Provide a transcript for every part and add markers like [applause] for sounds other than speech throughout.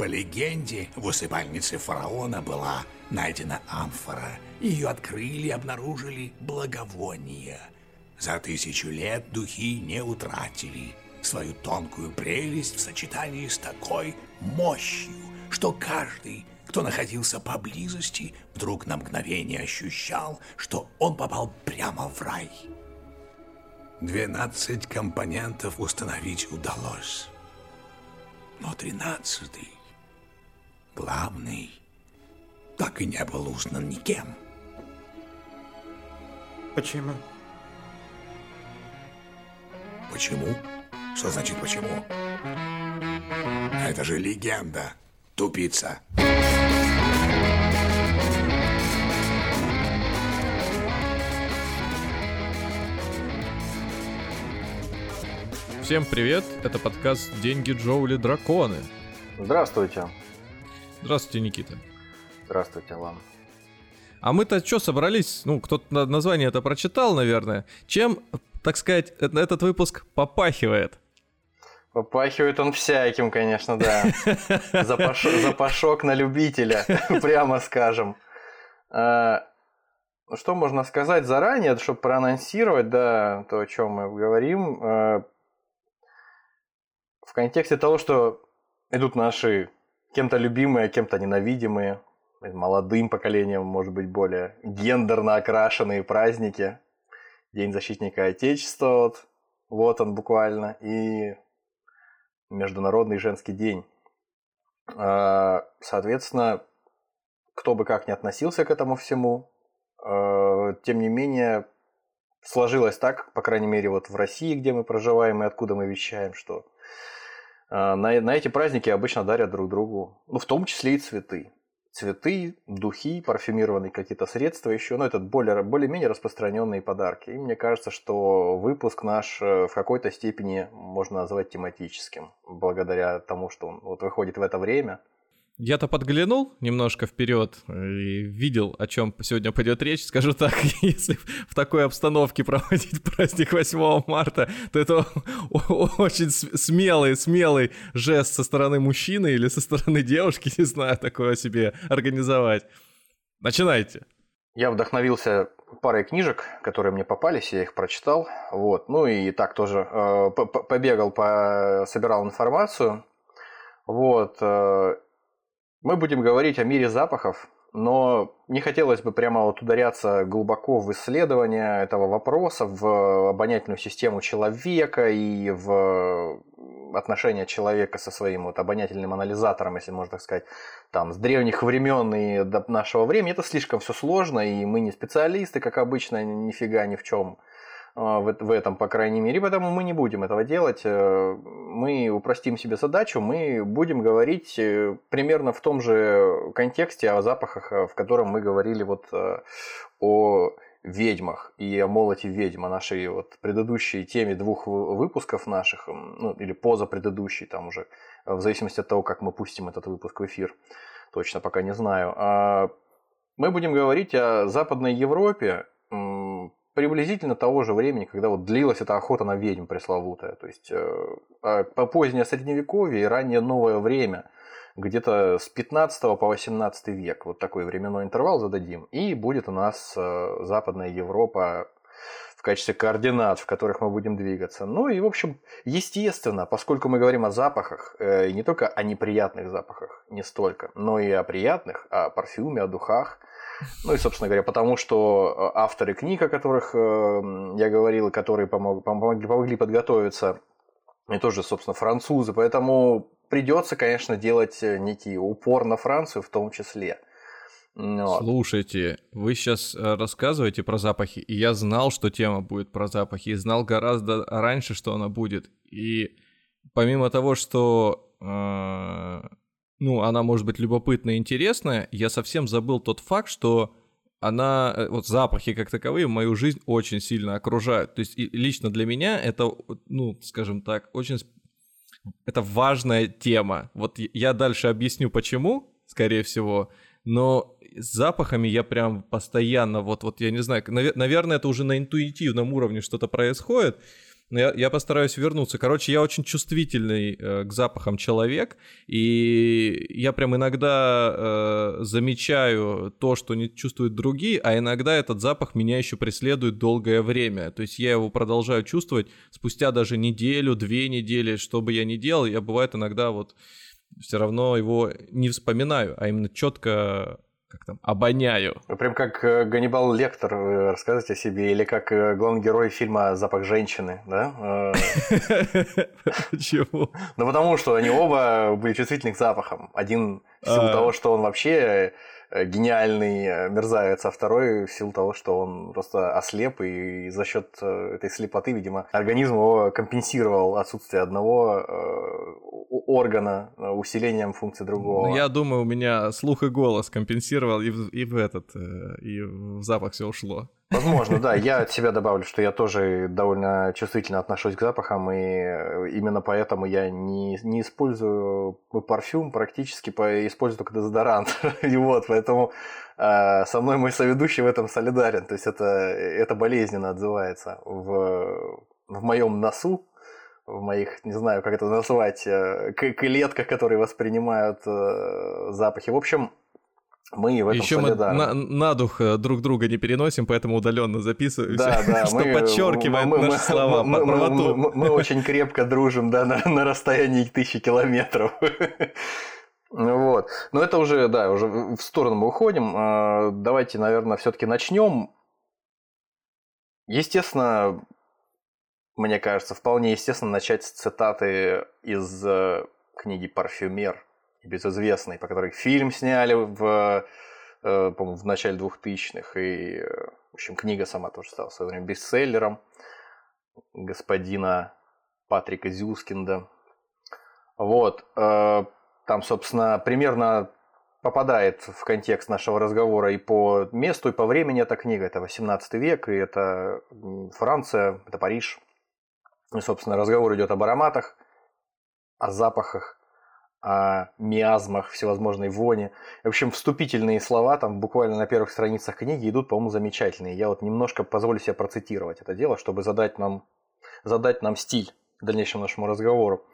По легенде, в усыпальнице фараона была найдена амфора. Ее открыли и обнаружили благовония. За тысячу лет духи не утратили свою тонкую прелесть в сочетании с такой мощью, что каждый, кто находился поблизости, вдруг на мгновение ощущал, что он попал прямо в рай. Двенадцать компонентов установить удалось. Но тринадцатый, главный, так и не был узнан никем. Почему? Почему? Что значит почему? Это же легенда, тупица. Всем привет, это подкаст «Деньги, Джоули, драконы». Здравствуйте. Здравствуйте, Никита. Здравствуйте, Лам. А мы-то что собрались? Ну, кто-то название это прочитал, наверное. Чем, так сказать, э, этот выпуск попахивает? Попахивает он всяким, конечно, да. [laughs] Запашок, запашок на любителя, [laughs] прямо скажем. А, что можно сказать заранее, чтобы проанонсировать, да, то, о чем мы говорим. А, в контексте того, что идут наши кем-то любимые, кем-то ненавидимые, молодым поколением, может быть, более гендерно окрашенные праздники. День защитника Отечества, вот, вот он буквально, и Международный женский день. А, соответственно, кто бы как ни относился к этому всему, а, тем не менее, сложилось так, по крайней мере, вот в России, где мы проживаем и откуда мы вещаем, что на, на эти праздники обычно дарят друг другу, ну, в том числе и цветы. Цветы, духи, парфюмированные какие-то средства еще, ну, это более, более-менее распространенные подарки. И мне кажется, что выпуск наш э, в какой-то степени можно назвать тематическим, благодаря тому, что он вот выходит в это время – я-то подглянул немножко вперед и видел, о чем сегодня пойдет речь. Скажу так, [laughs] если в такой обстановке проводить [laughs] праздник 8 марта, то это [laughs] очень смелый, смелый жест со стороны мужчины или со стороны девушки, не знаю, такое себе организовать. Начинайте. Я вдохновился парой книжек, которые мне попались, я их прочитал. Вот. Ну и так тоже э, побегал, по... собирал информацию. Вот. Э, мы будем говорить о мире запахов, но не хотелось бы прямо вот ударяться глубоко в исследование этого вопроса, в обонятельную систему человека и в отношения человека со своим вот обонятельным анализатором, если можно так сказать, там, с древних времен и до нашего времени. Это слишком все сложно, и мы не специалисты, как обычно, нифига ни в чем. А, в, в этом, по крайней мере, поэтому мы не будем этого делать. Э, мы упростим себе задачу, мы будем говорить э, примерно в том же контексте о запахах, э, в котором мы говорили вот о ведьмах и о молоте ведьм, о нашей вот предыдущей теме двух выпусков наших, ну, или поза предыдущей, там уже, в зависимости от того, как мы пустим этот выпуск в эфир, точно пока не знаю. А мы будем говорить о Западной Европе, приблизительно того же времени, когда вот длилась эта охота на ведьм пресловутая. То есть э, а по позднее средневековье и раннее новое время, где-то с 15 по 18 век, вот такой временной интервал зададим, и будет у нас э, Западная Европа в качестве координат, в которых мы будем двигаться. Ну и, в общем, естественно, поскольку мы говорим о запахах, э, и не только о неприятных запахах, не столько, но и о приятных, о парфюме, о духах – ну и, собственно говоря, потому что э, авторы книг, о которых э, я говорил, которые помог, помогли, помогли подготовиться, и тоже, собственно, французы. Поэтому придется, конечно, делать э, некий упор на Францию в том числе. Вот. Слушайте, вы сейчас рассказываете про запахи, и я знал, что тема будет про запахи, и знал гораздо раньше, что она будет. И помимо того, что ну, она может быть любопытная и интересная, я совсем забыл тот факт, что она, э, вот запахи как таковые мою жизнь очень сильно окружают. То есть и лично для меня это, ну, скажем так, очень... Это важная тема. Вот я дальше объясню почему, скорее всего, но с запахами я прям постоянно, вот, вот я не знаю, наверное, это уже на интуитивном уровне что-то происходит, Но я, я постараюсь вернуться. Короче, я очень чувствительный э, к запахам человек, и я прям иногда э, замечаю то, что не чувствуют другие, а иногда этот запах меня еще преследует долгое время. То есть я его продолжаю чувствовать спустя даже неделю, две недели, что бы я ни делал, я бывает иногда вот все равно его не вспоминаю, а именно четко как там, обоняю. Прям как э, Ганнибал Лектор э, рассказывать о себе, или как э, главный герой фильма «Запах женщины», да? [laughs] Почему? Ну, потому что они оба были чувствительны к запахам. Один в силу а. того, что он вообще гениальный мерзавец, а второй в силу того, что он просто ослеп, и за счет этой слепоты, видимо, организм его компенсировал отсутствие одного органа усилением функции другого. Ну, я думаю, у меня слух и голос компенсировал, и в, и в этот, и в запах все ушло. Возможно, да. [laughs] Я от себя добавлю, что я тоже довольно чувствительно отношусь к запахам, и именно поэтому я не, не использую парфюм, практически по, использую только дезодорант. [laughs] И вот, поэтому э, со мной мой соведущий в этом солидарен. То есть это, это болезненно отзывается в, в моем носу, в моих, не знаю, как это назвать, э, клетках, которые воспринимают э, запахи. В общем, мы в этом Еще солидарны. мы на, на дух э, друг друга не переносим, поэтому удаленно записываемся, да, да, [laughs] что мы, подчеркивает мы, наши мы, слова мы, мы, мы, мы, мы очень крепко дружим да, на, на расстоянии тысячи километров. [laughs] Вот. Но это уже, да, уже в сторону мы уходим. Давайте, наверное, все-таки начнем. Естественно, мне кажется, вполне естественно начать с цитаты из э, книги «Парфюмер», безызвестный, по которой фильм сняли в, э, по в начале 2000-х. И, э, в общем, книга сама тоже стала в свое время бестселлером господина Патрика Зюскинда. Вот. Там, собственно, примерно попадает в контекст нашего разговора и по месту, и по времени эта книга. Это 18 век, и это Франция, это Париж. И, собственно, разговор идет об ароматах, о запахах, о миазмах, всевозможной вони. В общем, вступительные слова там буквально на первых страницах книги идут, по-моему, замечательные. Я вот немножко позволю себе процитировать это дело, чтобы задать нам, задать нам стиль дальнейшему нашему разговору.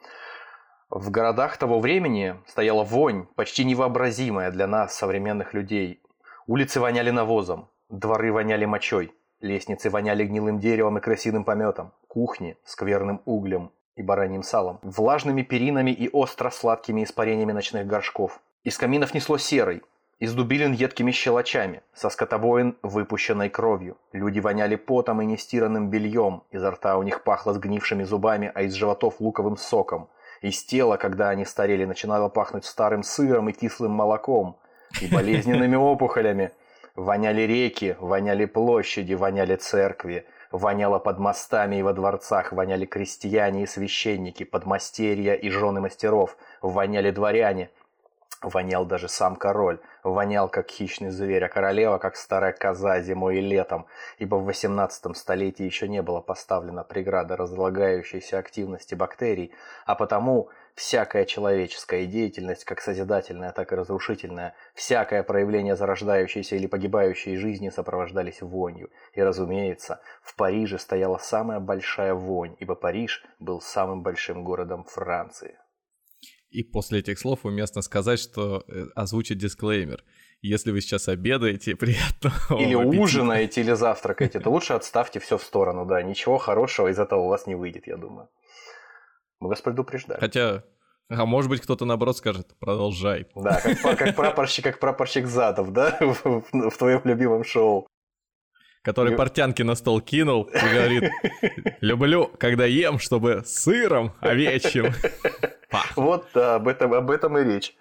В городах того времени стояла вонь, почти невообразимая для нас, современных людей. Улицы воняли навозом, дворы воняли мочой, лестницы воняли гнилым деревом и крысиным пометом, кухни – скверным углем, и бараньим салом, влажными перинами и остро-сладкими испарениями ночных горшков. Из каминов несло серой, из дубилин едкими щелочами, со скотобоин выпущенной кровью. Люди воняли потом и нестиранным бельем, изо рта у них пахло сгнившими зубами, а из животов луковым соком. Из тела, когда они старели, начинало пахнуть старым сыром и кислым молоком, и болезненными опухолями. Воняли реки, воняли площади, воняли церкви, Воняло под мостами и во дворцах, воняли крестьяне и священники, подмастерья и жены мастеров, воняли дворяне, Вонял даже сам король, вонял как хищный зверь, а королева как старая коза зимой и летом, ибо в 18 столетии еще не было поставлена преграда разлагающейся активности бактерий, а потому всякая человеческая деятельность, как созидательная, так и разрушительная, всякое проявление зарождающейся или погибающей жизни сопровождались вонью. И, разумеется, в Париже стояла самая большая вонь, ибо Париж был самым большим городом Франции. И после этих слов уместно сказать, что э, озвучить дисклеймер. Если вы сейчас обедаете, [laughs] приятного Или аппетита. ужинаете, или завтракаете, то лучше отставьте все в сторону, да. Ничего хорошего из этого у вас не выйдет, я думаю. Мы вас предупреждаем. Хотя, а может быть, кто-то наоборот скажет, продолжай. Да, как, как прапорщик, как прапорщик Задов, да, [laughs] в, в, в твоем любимом шоу. Который портянки на стол кинул и говорит, люблю, когда ем, чтобы сыром овечьим [laughs] пах. Вот да, об этом, об этом и речь.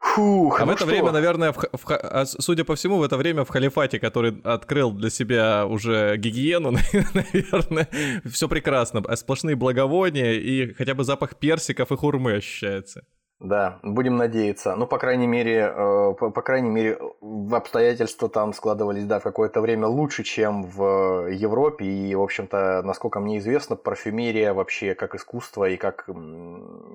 Фух, а ну в это что? время, наверное, в, в, а, судя по всему, в это время в халифате, который открыл для себя уже гигиену, [laughs] наверное, все прекрасно. Сплошные благовония и хотя бы запах персиков и хурмы ощущается. Да, будем надеяться. Ну, по крайней мере, э, по, по крайней мере, обстоятельства там складывались, да, в какое-то время лучше, чем в Европе. И, в общем-то, насколько мне известно, парфюмерия вообще как искусство и как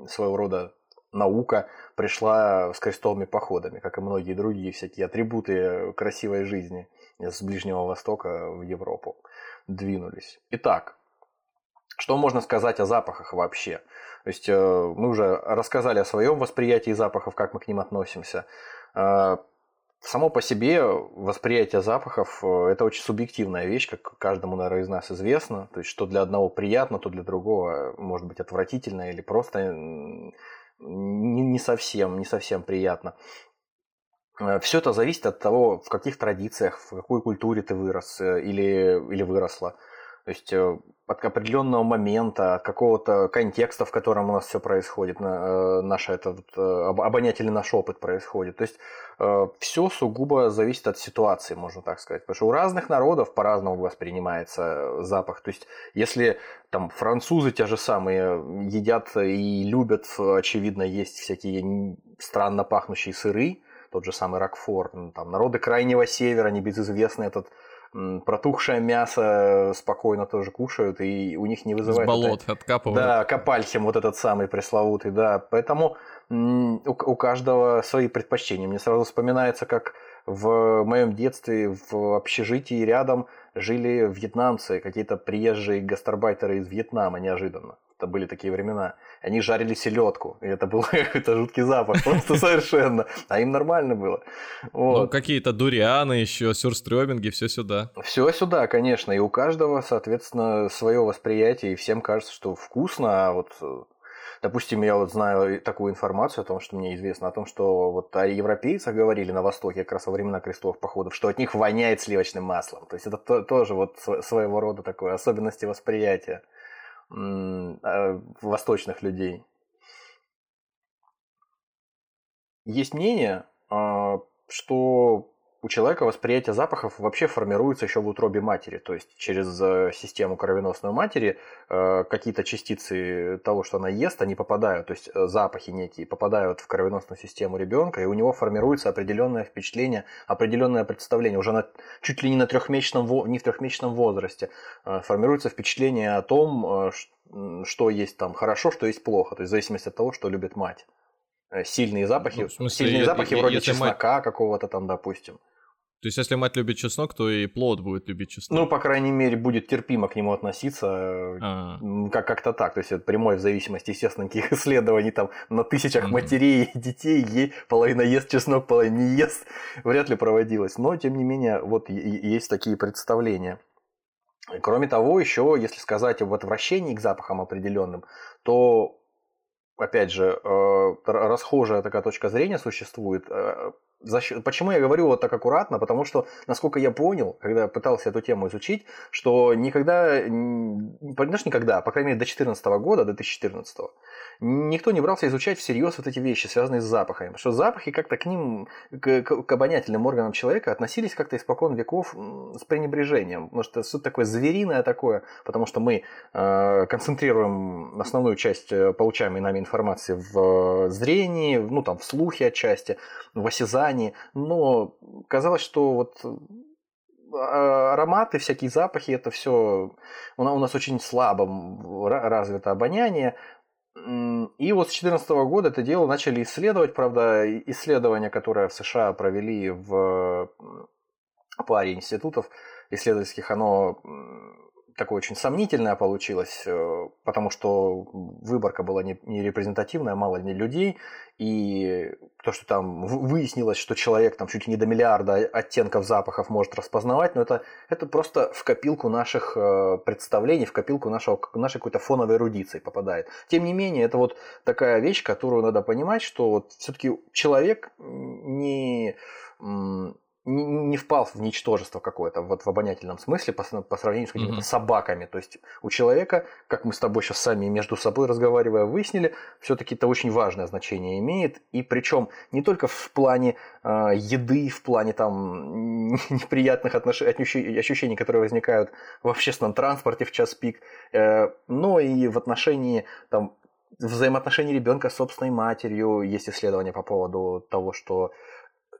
своего рода наука пришла с крестовыми походами, как и многие другие всякие атрибуты красивой жизни с Ближнего Востока в Европу двинулись. Итак, Что можно сказать о запахах вообще? То есть э, мы уже рассказали о своем восприятии запахов, как мы к ним относимся. Э, само по себе восприятие запахов э, – это очень субъективная вещь, как каждому, наверное, из нас известно. То есть, что для одного приятно, то для другого может быть отвратительно или просто не совсем, не совсем приятно. Все это зависит от того, в каких традициях, в какой культуре ты вырос или, или выросла. То есть э, от определенного момента, от какого-то контекста, в котором у нас все происходит, э, наш этот э, обонятельный наш опыт происходит. То есть все сугубо зависит от ситуации, можно так сказать. Потому что у разных народов по-разному воспринимается запах. То есть если там французы те же самые едят и любят, очевидно, есть всякие странно пахнущие сыры, тот же самый Рокфор, там народы Крайнего Севера, небезызвестный этот протухшее мясо спокойно тоже кушают, и у них не вызывает... С болот это... откапывают. Да, копальхим вот этот самый пресловутый, да. Поэтому у, у каждого свои предпочтения. Мне сразу вспоминается, как в моем детстве в общежитии рядом жили вьетнамцы, какие-то приезжие гастарбайтеры из Вьетнама неожиданно. Это были такие времена. Они жарили селедку. И это был [laughs] это жуткий запах, просто совершенно. А им нормально было. Вот. Ну, какие-то дурианы еще, сюрстрёминги, все сюда. Все сюда, конечно. И у каждого, соответственно, свое восприятие. И всем кажется, что вкусно, а вот Допустим, я вот знаю такую информацию о том, что мне известно, о том, что вот о европейцах говорили на Востоке как раз во времена крестовых походов, что от них воняет сливочным маслом. То есть это то, тоже вот своего рода такое особенности восприятия. Э, восточных людей. Есть мнение, а, что у человека восприятие запахов вообще формируется еще в утробе матери, то есть через э, систему кровеносной матери э, какие-то частицы того, что она ест, они попадают, то есть э, запахи некие попадают в кровеносную систему ребенка, и у него формируется определенное впечатление, определенное представление. Уже на, чуть ли не на трехмесячном, не в трехмесячном возрасте формируется впечатление о том, что есть там хорошо, что есть плохо, то есть в зависимости от того, что любит мать. Сильные запахи, ну, смысле, сильные запахи вроде чеснока мать... какого-то там, допустим. То есть, если мать любит чеснок, то и плод будет любить чеснок. Ну, по крайней мере, будет терпимо к нему относиться, А-а-а. как- как-то так. То есть, это прямое в зависимости, естественно, каких [laughs] исследований там на тысячах mm-hmm. матерей и детей, ей половина ест чеснок, половина не ест, вряд ли проводилось. Но, тем не менее, вот есть такие представления. Кроме того, еще, если сказать об отвращении к запахам определенным, то опять же, э, расхожая такая точка зрения существует. Э, почему я говорю вот так аккуратно? Потому что, насколько я понял, когда пытался эту тему изучить, что никогда, понимаешь, никогда, по крайней мере, до 2014 года, до 2014, никто не брался изучать всерьез вот эти вещи, связанные с запахами. Потому что запахи как-то к ним, к, к обонятельным органам человека относились как-то испокон веков с пренебрежением. Может, это что-то такое звериное такое, потому что мы э, концентрируем основную часть э, получаемой нами информации в зрении, ну там в слухе отчасти, в осязании. Но казалось, что вот а, ароматы, всякие запахи, это все у нас очень слабо развито обоняние, и вот с 2014 года это дело начали исследовать, правда, исследование, которое в США провели в паре институтов исследовательских, оно такое очень сомнительное получилось, э, потому что выборка была не, не репрезентативная, мало ли людей, и то, что там выяснилось, что человек там чуть ли не до миллиарда оттенков запахов может распознавать, но это, это просто в копилку наших э, представлений, в копилку нашего, нашей какой-то фоновой эрудиции попадает. Тем не менее, это вот такая вещь, которую надо понимать, что вот все-таки человек не не, не впал в ничтожество какое-то вот в обонятельном смысле по, по сравнению с какими-то mm-hmm. собаками. То есть у человека, как мы с тобой сейчас сами между собой разговаривая выяснили, все-таки это очень важное значение имеет. И причем не только в плане э, еды, в плане там [laughs] неприятных отнош... ощущений, которые возникают в общественном транспорте в час пик, э, но и в отношении там, взаимоотношений ребенка с собственной матерью. Есть исследования по поводу того, что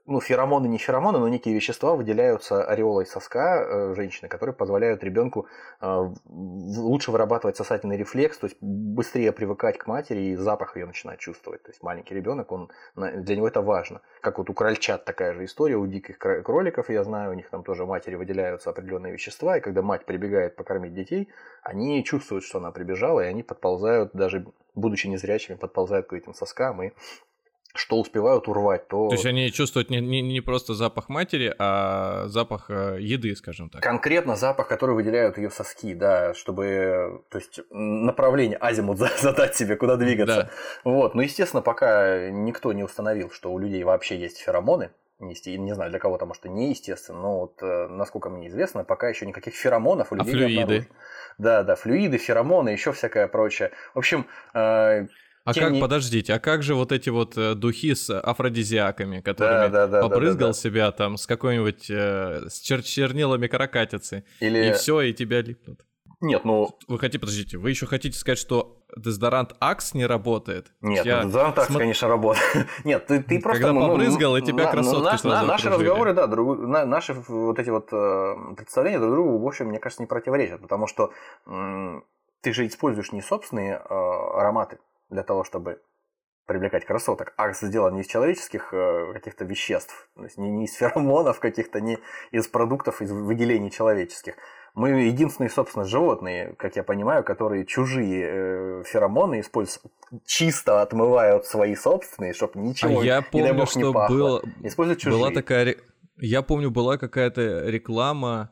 ну, феромоны не феромоны, но некие вещества выделяются ореолой соска э, женщины, которые позволяют ребенку э, лучше вырабатывать сосательный рефлекс, то есть быстрее привыкать к матери и запах ее начинать чувствовать. То есть маленький ребенок, он, для него это важно. Как вот у крольчат такая же история, у диких кроликов, я знаю, у них там тоже матери выделяются определенные вещества, и когда мать прибегает покормить детей, они чувствуют, что она прибежала, и они подползают, даже будучи незрячими, подползают к этим соскам и что успевают урвать, то... То есть они чувствуют не, не, не просто запах матери, а запах э, еды, скажем так. Конкретно запах, который выделяют ее соски, да, чтобы, то есть направление, азимут [laughs] задать себе, куда двигаться. Да. Вот, но, естественно, пока никто не установил, что у людей вообще есть феромоны, не, знаю, для кого-то, может, и неестественно, но вот, э, насколько мне известно, пока еще никаких феромонов у а людей а флюиды? не обнаружено. Да, да, флюиды, феромоны, еще всякое прочее. В общем, а как, не... подождите, а как же вот эти вот э, духи с афродизиаками, которыми да, да, да, побрызгал да, да, да. себя там с какой-нибудь, э, с чер чернилами каракатицы, Или... и все, и тебя липнут? Нет, ну... Вы хотите, подождите, вы еще хотите сказать, что дезодорант Акс не работает? Нет, Я... ну, дезодорант Акс, Смо... конечно, работает. [laughs] Нет, ты, ты просто... Когда побрызгал, и тебя красотки на, сразу Наши разговоры, да, друг, на, наши вот эти вот э, представления друг другу, в общем, мне кажется, не противоречат, потому что э, ты же используешь не собственные э, ароматы, для того, чтобы привлекать красоток. Акс сделан не из человеческих э, каких-то веществ, то есть не, не из феромонов каких-то, не из продуктов, из выделений человеческих. Мы единственные, собственно, животные, как я понимаю, которые чужие э, феромоны используют, чисто отмывают свои собственные, чтобы ничего, а я помню, не, бог, что не пахло. Было, используют чужие. Была такая, я помню, была какая-то реклама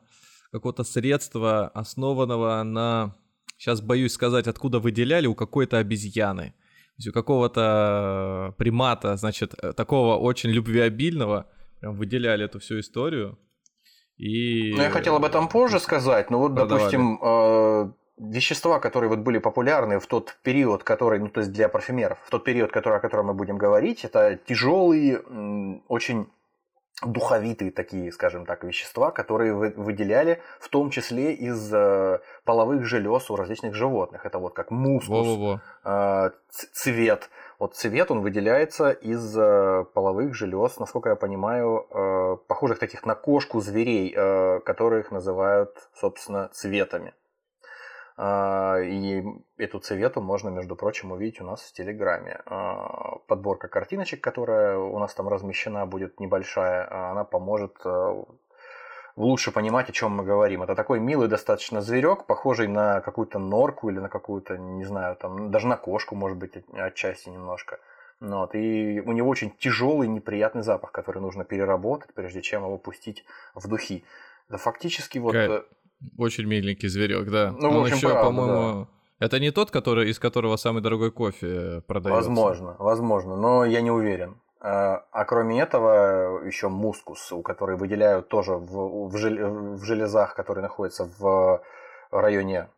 какого-то средства, основанного на сейчас боюсь сказать, откуда выделяли у какой-то обезьяны. То есть у какого-то э, примата, значит, э, такого очень любвеобильного, прям выделяли эту всю историю. И... Ну, я хотел об этом позже сказать, но вот, продавали. допустим, э, вещества, которые вот были популярны в тот период, который, ну, то есть для парфюмеров, в тот период, который, о котором мы будем говорить, это тяжелые, очень духовитые такие, скажем так, вещества, которые выделяли в том числе из э, половых желез у различных животных. Это вот как мускус, Во -во -во. Цвет. Вот цвет, он выделяется из э, половых желез, насколько я понимаю, э, похожих таких на кошку зверей, которых называют, собственно, цветами. А, и эту цвету можно, между прочим, увидеть у нас в Телеграме. А, подборка картиночек, которая у нас там размещена, будет небольшая, а она поможет лучше понимать, о чем мы говорим. Это такой милый достаточно зверек, похожий на какую-то норку или на какую-то, не знаю, там, даже на кошку, может быть, отчасти немножко. Ну вот, и у него очень тяжелый, неприятный запах, который нужно переработать, прежде чем его пустить в духи. Да фактически вот... Как очень миленький зверек, да. Ну, Он общем, еще, по-моему, да. это не тот, который, из которого самый дорогой кофе продается. Возможно, возможно, но я не уверен. А, а кроме этого, еще мускус, у которой выделяют тоже в, в, жел, в железах, которые находятся в районе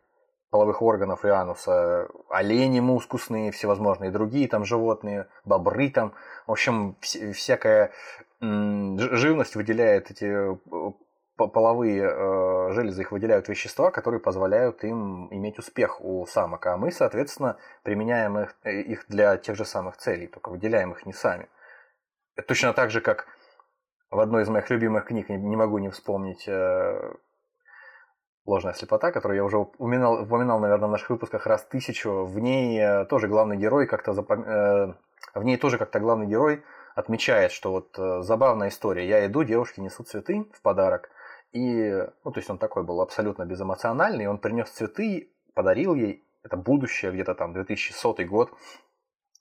половых органов и ануса, олени мускусные, всевозможные другие там животные, бобры там. В общем, всякая живность выделяет эти половые э, железы их выделяют вещества, которые позволяют им иметь успех у самок, а мы, соответственно, применяем их, э, их для тех же самых целей, только выделяем их не сами. Это точно так же, как в одной из моих любимых книг, не, не могу не вспомнить э, «Ложная слепота», которую я уже упоминал, упоминал, наверное, в наших выпусках раз тысячу. В ней э, тоже главный герой как-то запом... э, в ней тоже как-то главный герой отмечает, что вот э, забавная история. Я иду, девушки несут цветы в подарок, и, ну, то есть он такой был абсолютно безэмоциональный, он принес цветы, подарил ей, это будущее, где-то там 2100 год,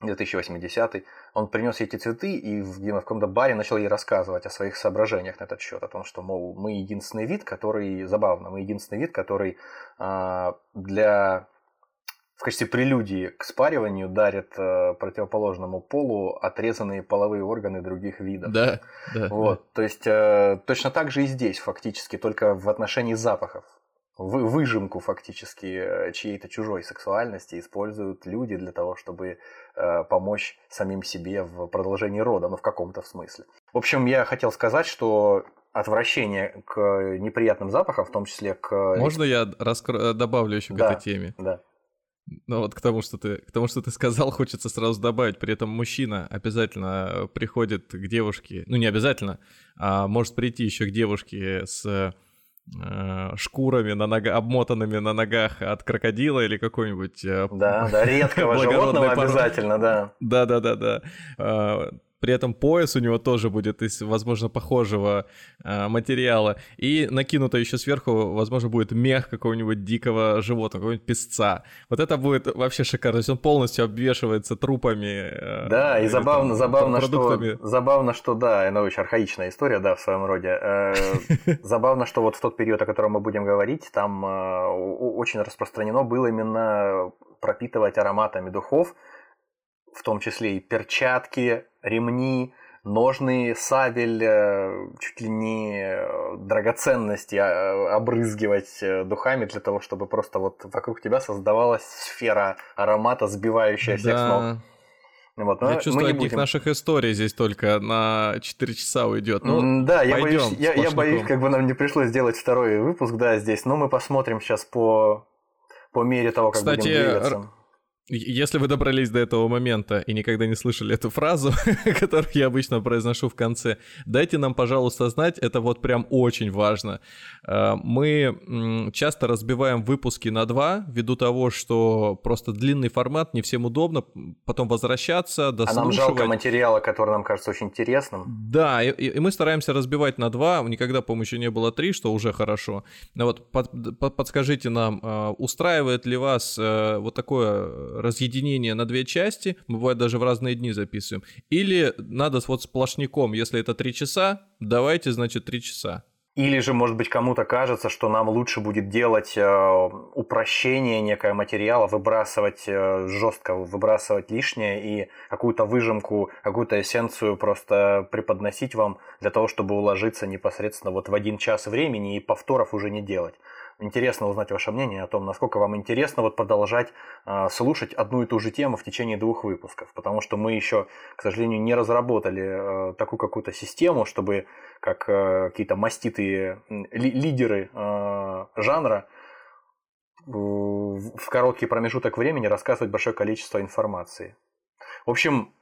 2080 он принес эти цветы и в, в каком-то баре начал ей рассказывать о своих соображениях на этот счет, о том, что, мол, мы единственный вид, который, забавно, мы единственный вид, который э, для в качестве прелюдии к спариванию дарят э, противоположному полу отрезанные половые органы других видов. Да, да. Вот, да. то есть э, точно так же и здесь фактически, только в отношении запахов. Вы, выжимку фактически э, чьей-то чужой сексуальности используют люди для того, чтобы э, помочь самим себе в продолжении рода, ну в каком-то смысле. В общем, я хотел сказать, что отвращение к неприятным запахам, в том числе к... Можно я раскро... добавлю еще к да, этой теме? Да. Ну вот к тому, что ты, к тому, что ты сказал, хочется сразу добавить. При этом мужчина обязательно приходит к девушке, ну не обязательно, а может прийти еще к девушке с э, шкурами на нога, обмотанными на ногах от крокодила или какой-нибудь... Э, да, да, редкого [laughs] животного обязательно, да. Да, да, да, да. При этом пояс у него тоже будет из, возможно, похожего э, материала. И накинуто еще сверху, возможно, будет мех какого-нибудь дикого животного, какого-нибудь песца. Вот это будет вообще шикарно. То есть он полностью обвешивается трупами. Э, да, и забавно, там, забавно, что, забавно, что да, это очень архаичная история, да, в своем роде. Э, [laughs] забавно, что вот в тот период, о котором мы будем говорить, там э, очень распространено было именно пропитывать ароматами духов, в том числе и перчатки, ремни, ножны, сабель, э, чуть ли не э, драгоценности а, обрызгивать э, духами для того, чтобы просто вот вокруг тебя создавалась сфера аромата, сбивающая всех да. с ног. Вот, я чувствую, одних будем... наших историй здесь только на 4 часа уйдет. Ну, да, я боюсь, я, я боюсь, как бы нам не пришлось сделать второй выпуск, да, здесь, но мы посмотрим сейчас по, по мере того, как Кстати, будем двигаться. Если вы добрались до этого момента и никогда не слышали эту фразу, [laughs] которую я обычно произношу в конце, дайте нам, пожалуйста, знать, это вот прям очень важно. Э, мы часто разбиваем выпуски на два, ввиду того, что просто длинный формат, не всем удобно, потом возвращаться, дослушивать. А нам жалко материала, который нам кажется очень интересным. Да, и, и мы стараемся разбивать на два, никогда, по-моему, еще не было три, что уже хорошо. Но вот под, под, подскажите нам, э, устраивает ли вас э, вот такое разъединение на две части, бывает даже в разные дни записываем, или надо вот сплошняком, если это три часа, давайте, значит, три часа. Или же, может быть, кому-то кажется, что нам лучше будет делать э, упрощение некое материала, выбрасывать э, жестко, выбрасывать лишнее и какую-то выжимку, какую-то эссенцию просто преподносить вам для того, чтобы уложиться непосредственно вот в один час времени и повторов уже не делать интересно узнать ваше мнение о том, насколько вам интересно вот продолжать э, слушать одну и ту же тему в течение двух выпусков, потому что мы еще, к сожалению, не разработали э, такую какую-то систему, чтобы как э, какие-то маститые ли, лидеры э, жанра в короткий промежуток времени рассказывать большое количество информации. В общем,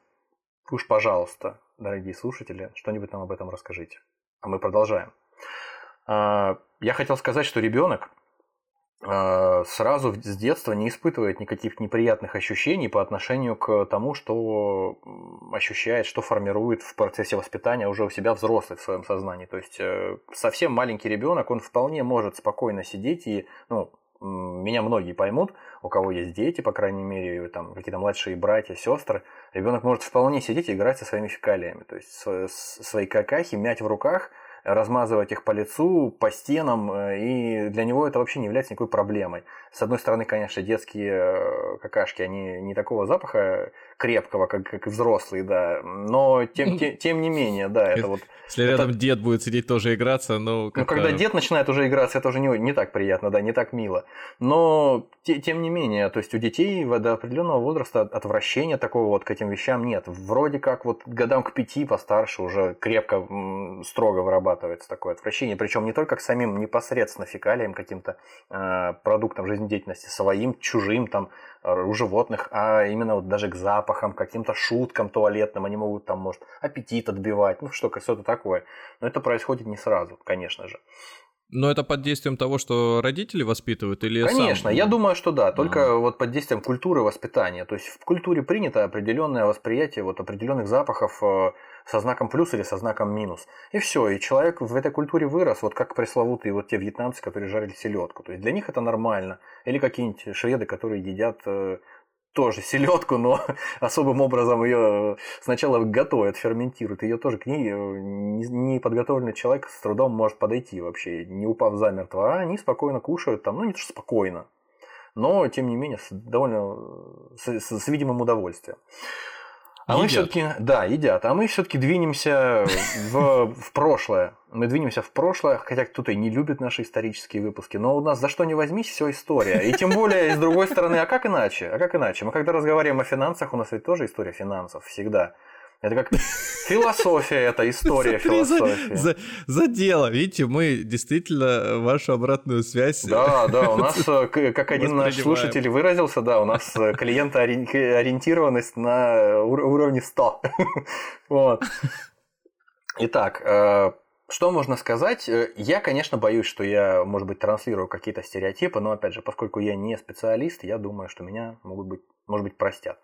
уж пожалуйста, дорогие слушатели, что-нибудь нам об этом расскажите. А мы продолжаем. Я хотел сказать, что ребенок а, сразу с детства не испытывает никаких неприятных ощущений по отношению к тому, что ощущает, что формирует в процессе воспитания уже у себя взрослый в своем сознании. То есть э, совсем маленький ребенок, он вполне может спокойно сидеть и, ну, меня многие поймут, у кого есть дети, по крайней мере, там какие-то младшие братья, сестры, ребенок может вполне сидеть и играть со своими фекалиями, то есть свои какахи мять в руках – размазывать их по лицу, по стенам, э, и для него это вообще не является никакой проблемой. С одной стороны, конечно, детские э, какашки, они не такого запаха крепкого, как, как и взрослые, да, но тем, [laughs] тем, тем не менее, да, это вот... Если рядом дед будет сидеть тоже играться, ну... Ну, когда дед начинает уже играться, это уже не, не так приятно, да, не так мило. Но, те, тем не менее, то есть у детей до определенного возраста отвращения такого вот к этим вещам нет. Вроде как вот годам к пяти постарше уже крепко, строго вырабатывается такое отвращение, причем не только к самим непосредственно фекалиям, каким-то э, продуктам жизнедеятельности, своим, чужим, там, у животных, а именно вот даже к запахам, каким-то шуткам туалетным, они могут там, может, аппетит отбивать, ну что, что-то такое. Но это происходит не сразу, конечно же. Но это под действием того, что родители воспитывают или Конечно, сам? я думаю, что да, только а. вот под действием культуры воспитания. То есть в культуре принято определенное восприятие вот определенных запахов э, со знаком плюс или со знаком минус. И все, и человек в этой культуре вырос, вот как пресловутые вот те вьетнамцы, которые жарили селедку. То есть для них это нормально. Или какие-нибудь шведы, которые едят э, тоже селедку, но [laughs] особым образом ее сначала готовят, ферментируют. Ее тоже к ней э, неподготовленный человек с трудом может подойти вообще, не упав замертво. А они спокойно кушают там, ну не то что спокойно, но тем не менее с довольно с, с, с видимым удовольствием. А едят. мы все-таки, да, едят. А мы все-таки двинемся в, в прошлое. Мы двинемся в прошлое, хотя кто-то и не любит наши исторические выпуски. Но у нас за что не возьмись, все история. И тем более, с другой стороны, а как иначе? А как иначе? Мы когда разговариваем о финансах, у нас ведь тоже история финансов всегда. Это как философия, это история философии. За, за дело. Видите, мы действительно вашу обратную связь... Да, да, у нас, э, как один наш слушатель выразился, да, у нас э, клиентоориентированность на уровне 100. [laughs] Вот. Итак, э, что можно сказать? Я, конечно, боюсь, что я, может быть, транслирую какие-то стереотипы, но, опять же, поскольку я не специалист, я думаю, что меня могут быть, может быть, простят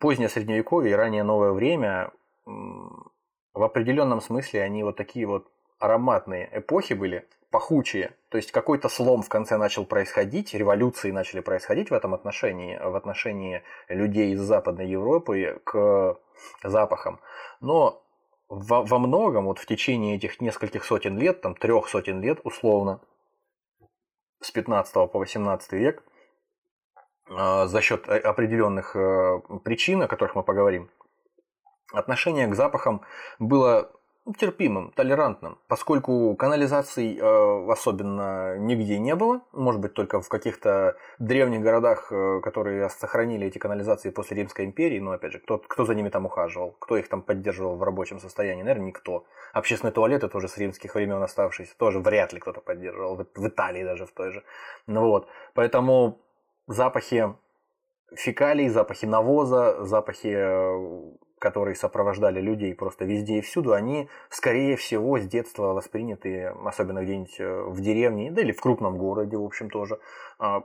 позднее средневековье и раннее новое время в определенном смысле они вот такие вот ароматные эпохи были, пахучие. То есть какой-то слом в конце начал происходить, революции начали происходить в этом отношении, в отношении людей из Западной Европы к запахам. Но во, во многом, вот в течение этих нескольких сотен лет, там трех сотен лет условно, с 15 по 18 век, за счет определенных э, причин, о которых мы поговорим, отношение к запахам было терпимым, толерантным, поскольку канализаций э, особенно нигде не было, может быть только в каких-то древних городах, э, которые сохранили эти канализации после Римской империи, но опять же, кто, кто за ними там ухаживал, кто их там поддерживал в рабочем состоянии, наверное, никто. Общественные туалеты тоже с римских времен оставшиеся, тоже вряд ли кто-то поддерживал, в, в Италии даже в той же. Ну вот, поэтому запахи фекалий, запахи навоза, запахи, э, которые сопровождали людей просто везде и всюду, они, скорее всего, с детства восприняты, особенно где-нибудь э, в деревне, да или в крупном городе, в общем, тоже. А,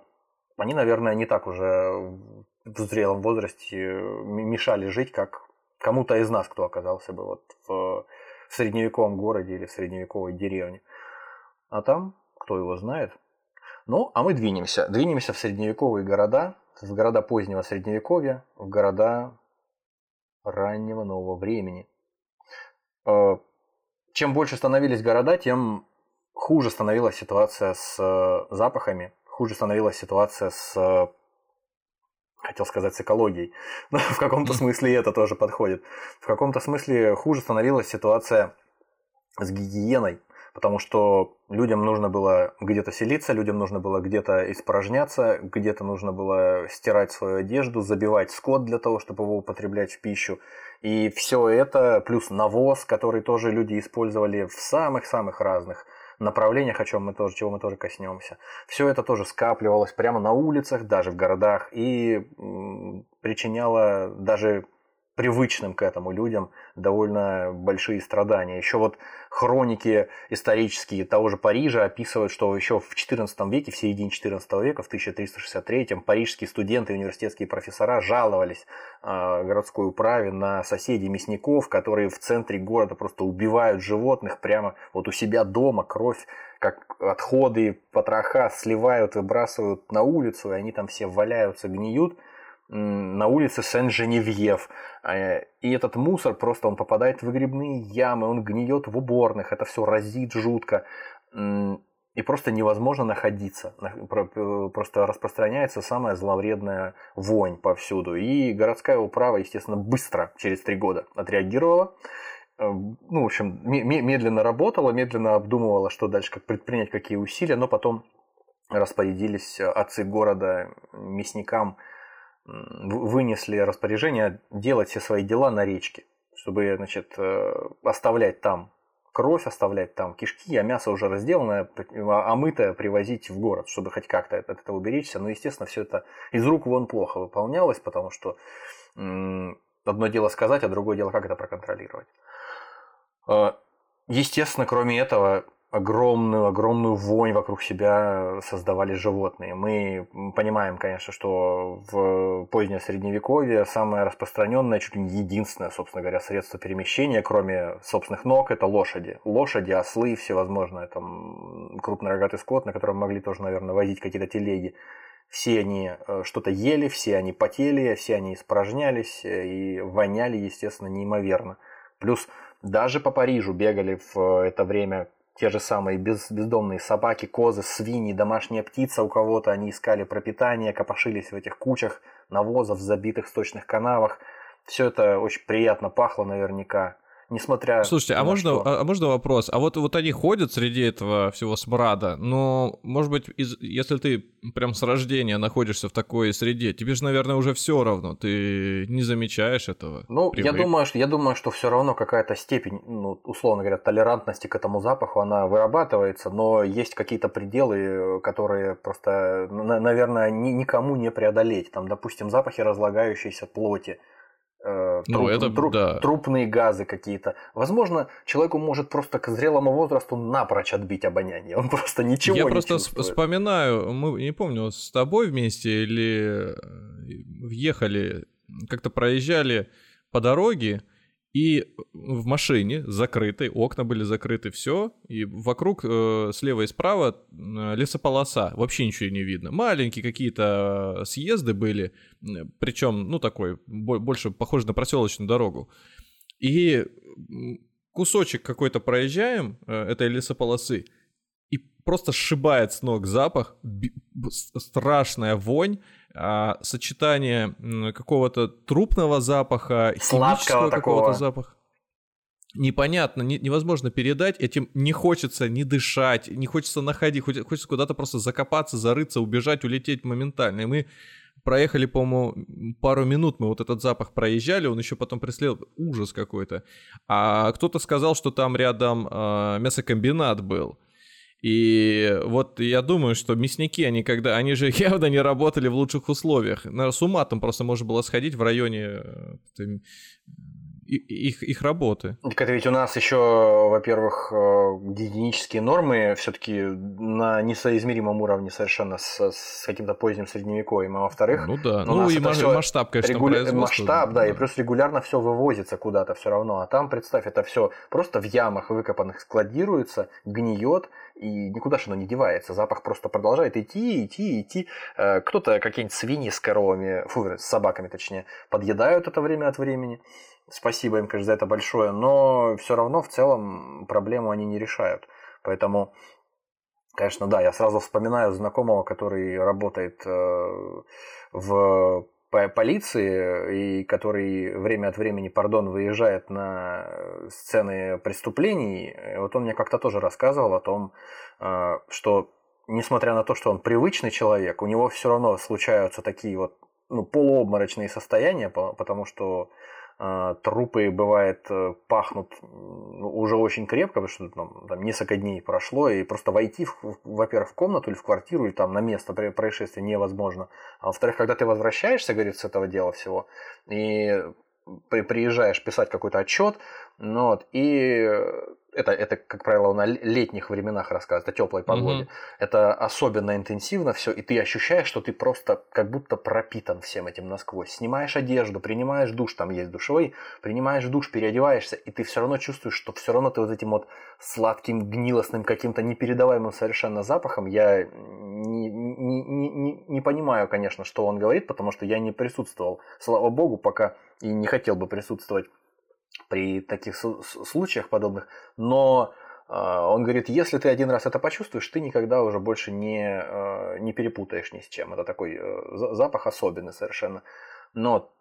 они, наверное, не так уже в зрелом возрасте мешали жить, как кому-то из нас, кто оказался бы вот в, в средневековом городе или в средневековой деревне. А там, кто его знает, ну, а мы двинемся. Двинемся в средневековые города, в города позднего средневековья, в города раннего нового времени. Э, чем больше становились города, тем хуже становилась ситуация с э, запахами, хуже становилась ситуация с, хотел сказать, с экологией. [laughs] Но в каком-то смысле это тоже подходит. В каком-то смысле хуже становилась ситуация с гигиеной потому что людям нужно было где-то селиться, людям нужно было где-то испражняться, где-то нужно было стирать свою одежду, забивать скот для того, чтобы его употреблять в пищу. И все это, плюс навоз, который тоже люди использовали в самых-самых разных направлениях, о чем мы тоже, чего мы тоже коснемся. Все это тоже скапливалось прямо на улицах, даже в городах, и причиняло даже привычным к этому людям довольно большие страдания. Еще вот хроники исторические того же Парижа описывают, что еще в XIV веке, в середине XIV века, в 1363-м, парижские студенты и университетские профессора жаловались э, городской управе на соседей мясников, которые в центре города просто убивают животных прямо вот у себя дома, кровь как отходы, потроха сливают, выбрасывают на улицу, и они там все валяются, гниют на улице Сен-Женевьев. А, и этот мусор просто, он попадает в выгребные ямы, он гниет в уборных, это все разит жутко. И просто невозможно находиться. Просто распространяется самая зловредная вонь повсюду. И городская управа, естественно, быстро, через три года, отреагировала. Э, ну, в общем, медленно работала, медленно обдумывала, что дальше, как предпринять, какие усилия, но потом распорядились отцы города мясникам вынесли распоряжение делать все свои дела на речке, чтобы значит, э, оставлять там кровь, оставлять там кишки, а мясо уже разделанное, омытое привозить в город, чтобы хоть как-то от этого уберечься. Но, естественно, все это из рук вон плохо выполнялось, потому что одно дело сказать, а другое дело, как это проконтролировать. Э, естественно, кроме этого, огромную, огромную вонь вокруг себя создавали животные. Мы понимаем, конечно, что в позднее средневековье самое распространенное, чуть ли не единственное, собственно говоря, средство перемещения, кроме собственных ног, это лошади. Лошади, ослы, всевозможные, там, крупнорогатый скот, на котором могли тоже, наверное, возить какие-то телеги. Все они э, что-то ели, все они потели, все они испражнялись э, и воняли, естественно, неимоверно. Плюс даже по Парижу бегали в это время те же самые без, бездомные собаки, козы, свиньи, домашняя птица у кого-то, они искали пропитание, копошились в этих кучах навозов, забитых сточных канавах. Все это очень приятно пахло наверняка. Несмотря Слушайте, а можно, что. а, а можно вопрос? А вот, вот они ходят среди этого всего смрада, но, может быть, из, если ты прям с рождения находишься в такой среде, тебе же, наверное, уже все равно, ты не замечаешь этого. Ну, я думаю, что, я думаю, что все равно какая-то степень, ну, условно говоря, толерантности к этому запаху, она вырабатывается, но есть какие-то пределы, которые просто, наверное, никому не преодолеть. Там, допустим, запахи разлагающейся плоти, э, ну, труп, это, труп, да. трупные газы какие-то. Возможно, человеку может просто к зрелому возрасту напрочь отбить обоняние. Он [laughs] просто ничего Я не просто чувствует. вспоминаю, мы не помню, с тобой вместе или э, въехали, как-то проезжали по дороге, и в машине закрытой, окна были закрыты, все, и вокруг э, слева и справа лесополоса, вообще ничего не видно. Маленькие какие-то э, съезды были, причем, ну, такой, больше похож на проселочную дорогу. И кусочек какой-то проезжаем э, этой лесополосы, и просто сшибает с ног запах, страшная вонь, а, сочетание какого-то трупного запаха, химического какого-то запаха. Непонятно, не, невозможно передать, этим не хочется не дышать, не хочется находить, хочется куда-то просто закопаться, зарыться, убежать, улететь моментально. И мы проехали, по-моему, пару минут, мы вот этот запах проезжали, он еще потом преследовал, ужас какой-то. А кто-то сказал, что там рядом э, мясокомбинат был. И вот я думаю, что мясники, они когда, они же [laughs] явно не работали в лучших условиях. Наверное, с ума там просто можно было сходить в районе э, их, их работы. Так это ведь у нас еще, во-первых, э, гигиенические нормы все-таки на несоизмеримом уровне совершенно с, с каким-то поздним средневековьем, а во-вторых, ну да, ну и масштаб, конечно, регуля... масштаб, да, да, и плюс регулярно все вывозится куда-то все равно, а там, представь, это все просто в ямах выкопанных складируется, гниет, и никуда же оно не девается. Запах просто продолжает идти, идти, идти. Э, кто-то какие-нибудь свиньи с коровами, фу, с собаками точнее, подъедают это время от времени. Спасибо им, конечно, за это большое, но все равно в целом проблему они не решают. Поэтому, конечно, да, я сразу вспоминаю знакомого, который работает э, в полиции, и который время от времени, пардон, выезжает на сцены преступлений, вот он мне как-то тоже рассказывал о том, э, что несмотря на то, что он привычный человек, у него все равно случаются такие вот ну, полуобморочные состояния, потому что трупы, бывает, э, пахнут ну, уже очень крепко, потому что там, там несколько дней прошло, и просто войти, во-первых, в комнату или в квартиру, или там на место происшествия невозможно. А во-вторых, когда ты возвращаешься, говорит, с этого дела всего, и приезжаешь писать какой-то отчет, ну, вот, и это, это, как правило, на летних временах рассказывают, о теплой погоде. Угу. Это особенно интенсивно все, и ты ощущаешь, что ты просто как будто пропитан всем этим насквозь. Снимаешь одежду, принимаешь душ, там есть душевой, принимаешь душ, переодеваешься, и ты все равно чувствуешь, что все равно ты вот этим вот сладким, гнилостным, каким-то непередаваемым совершенно запахом. Я не, не, не, не понимаю, конечно, что он говорит, потому что я не присутствовал, слава богу, пока и не хотел бы присутствовать при таких случаях подобных, но а, он говорит, если ты один раз это почувствуешь, ты никогда уже больше не, а, не перепутаешь ни с чем. Это такой э, запах особенный совершенно. Но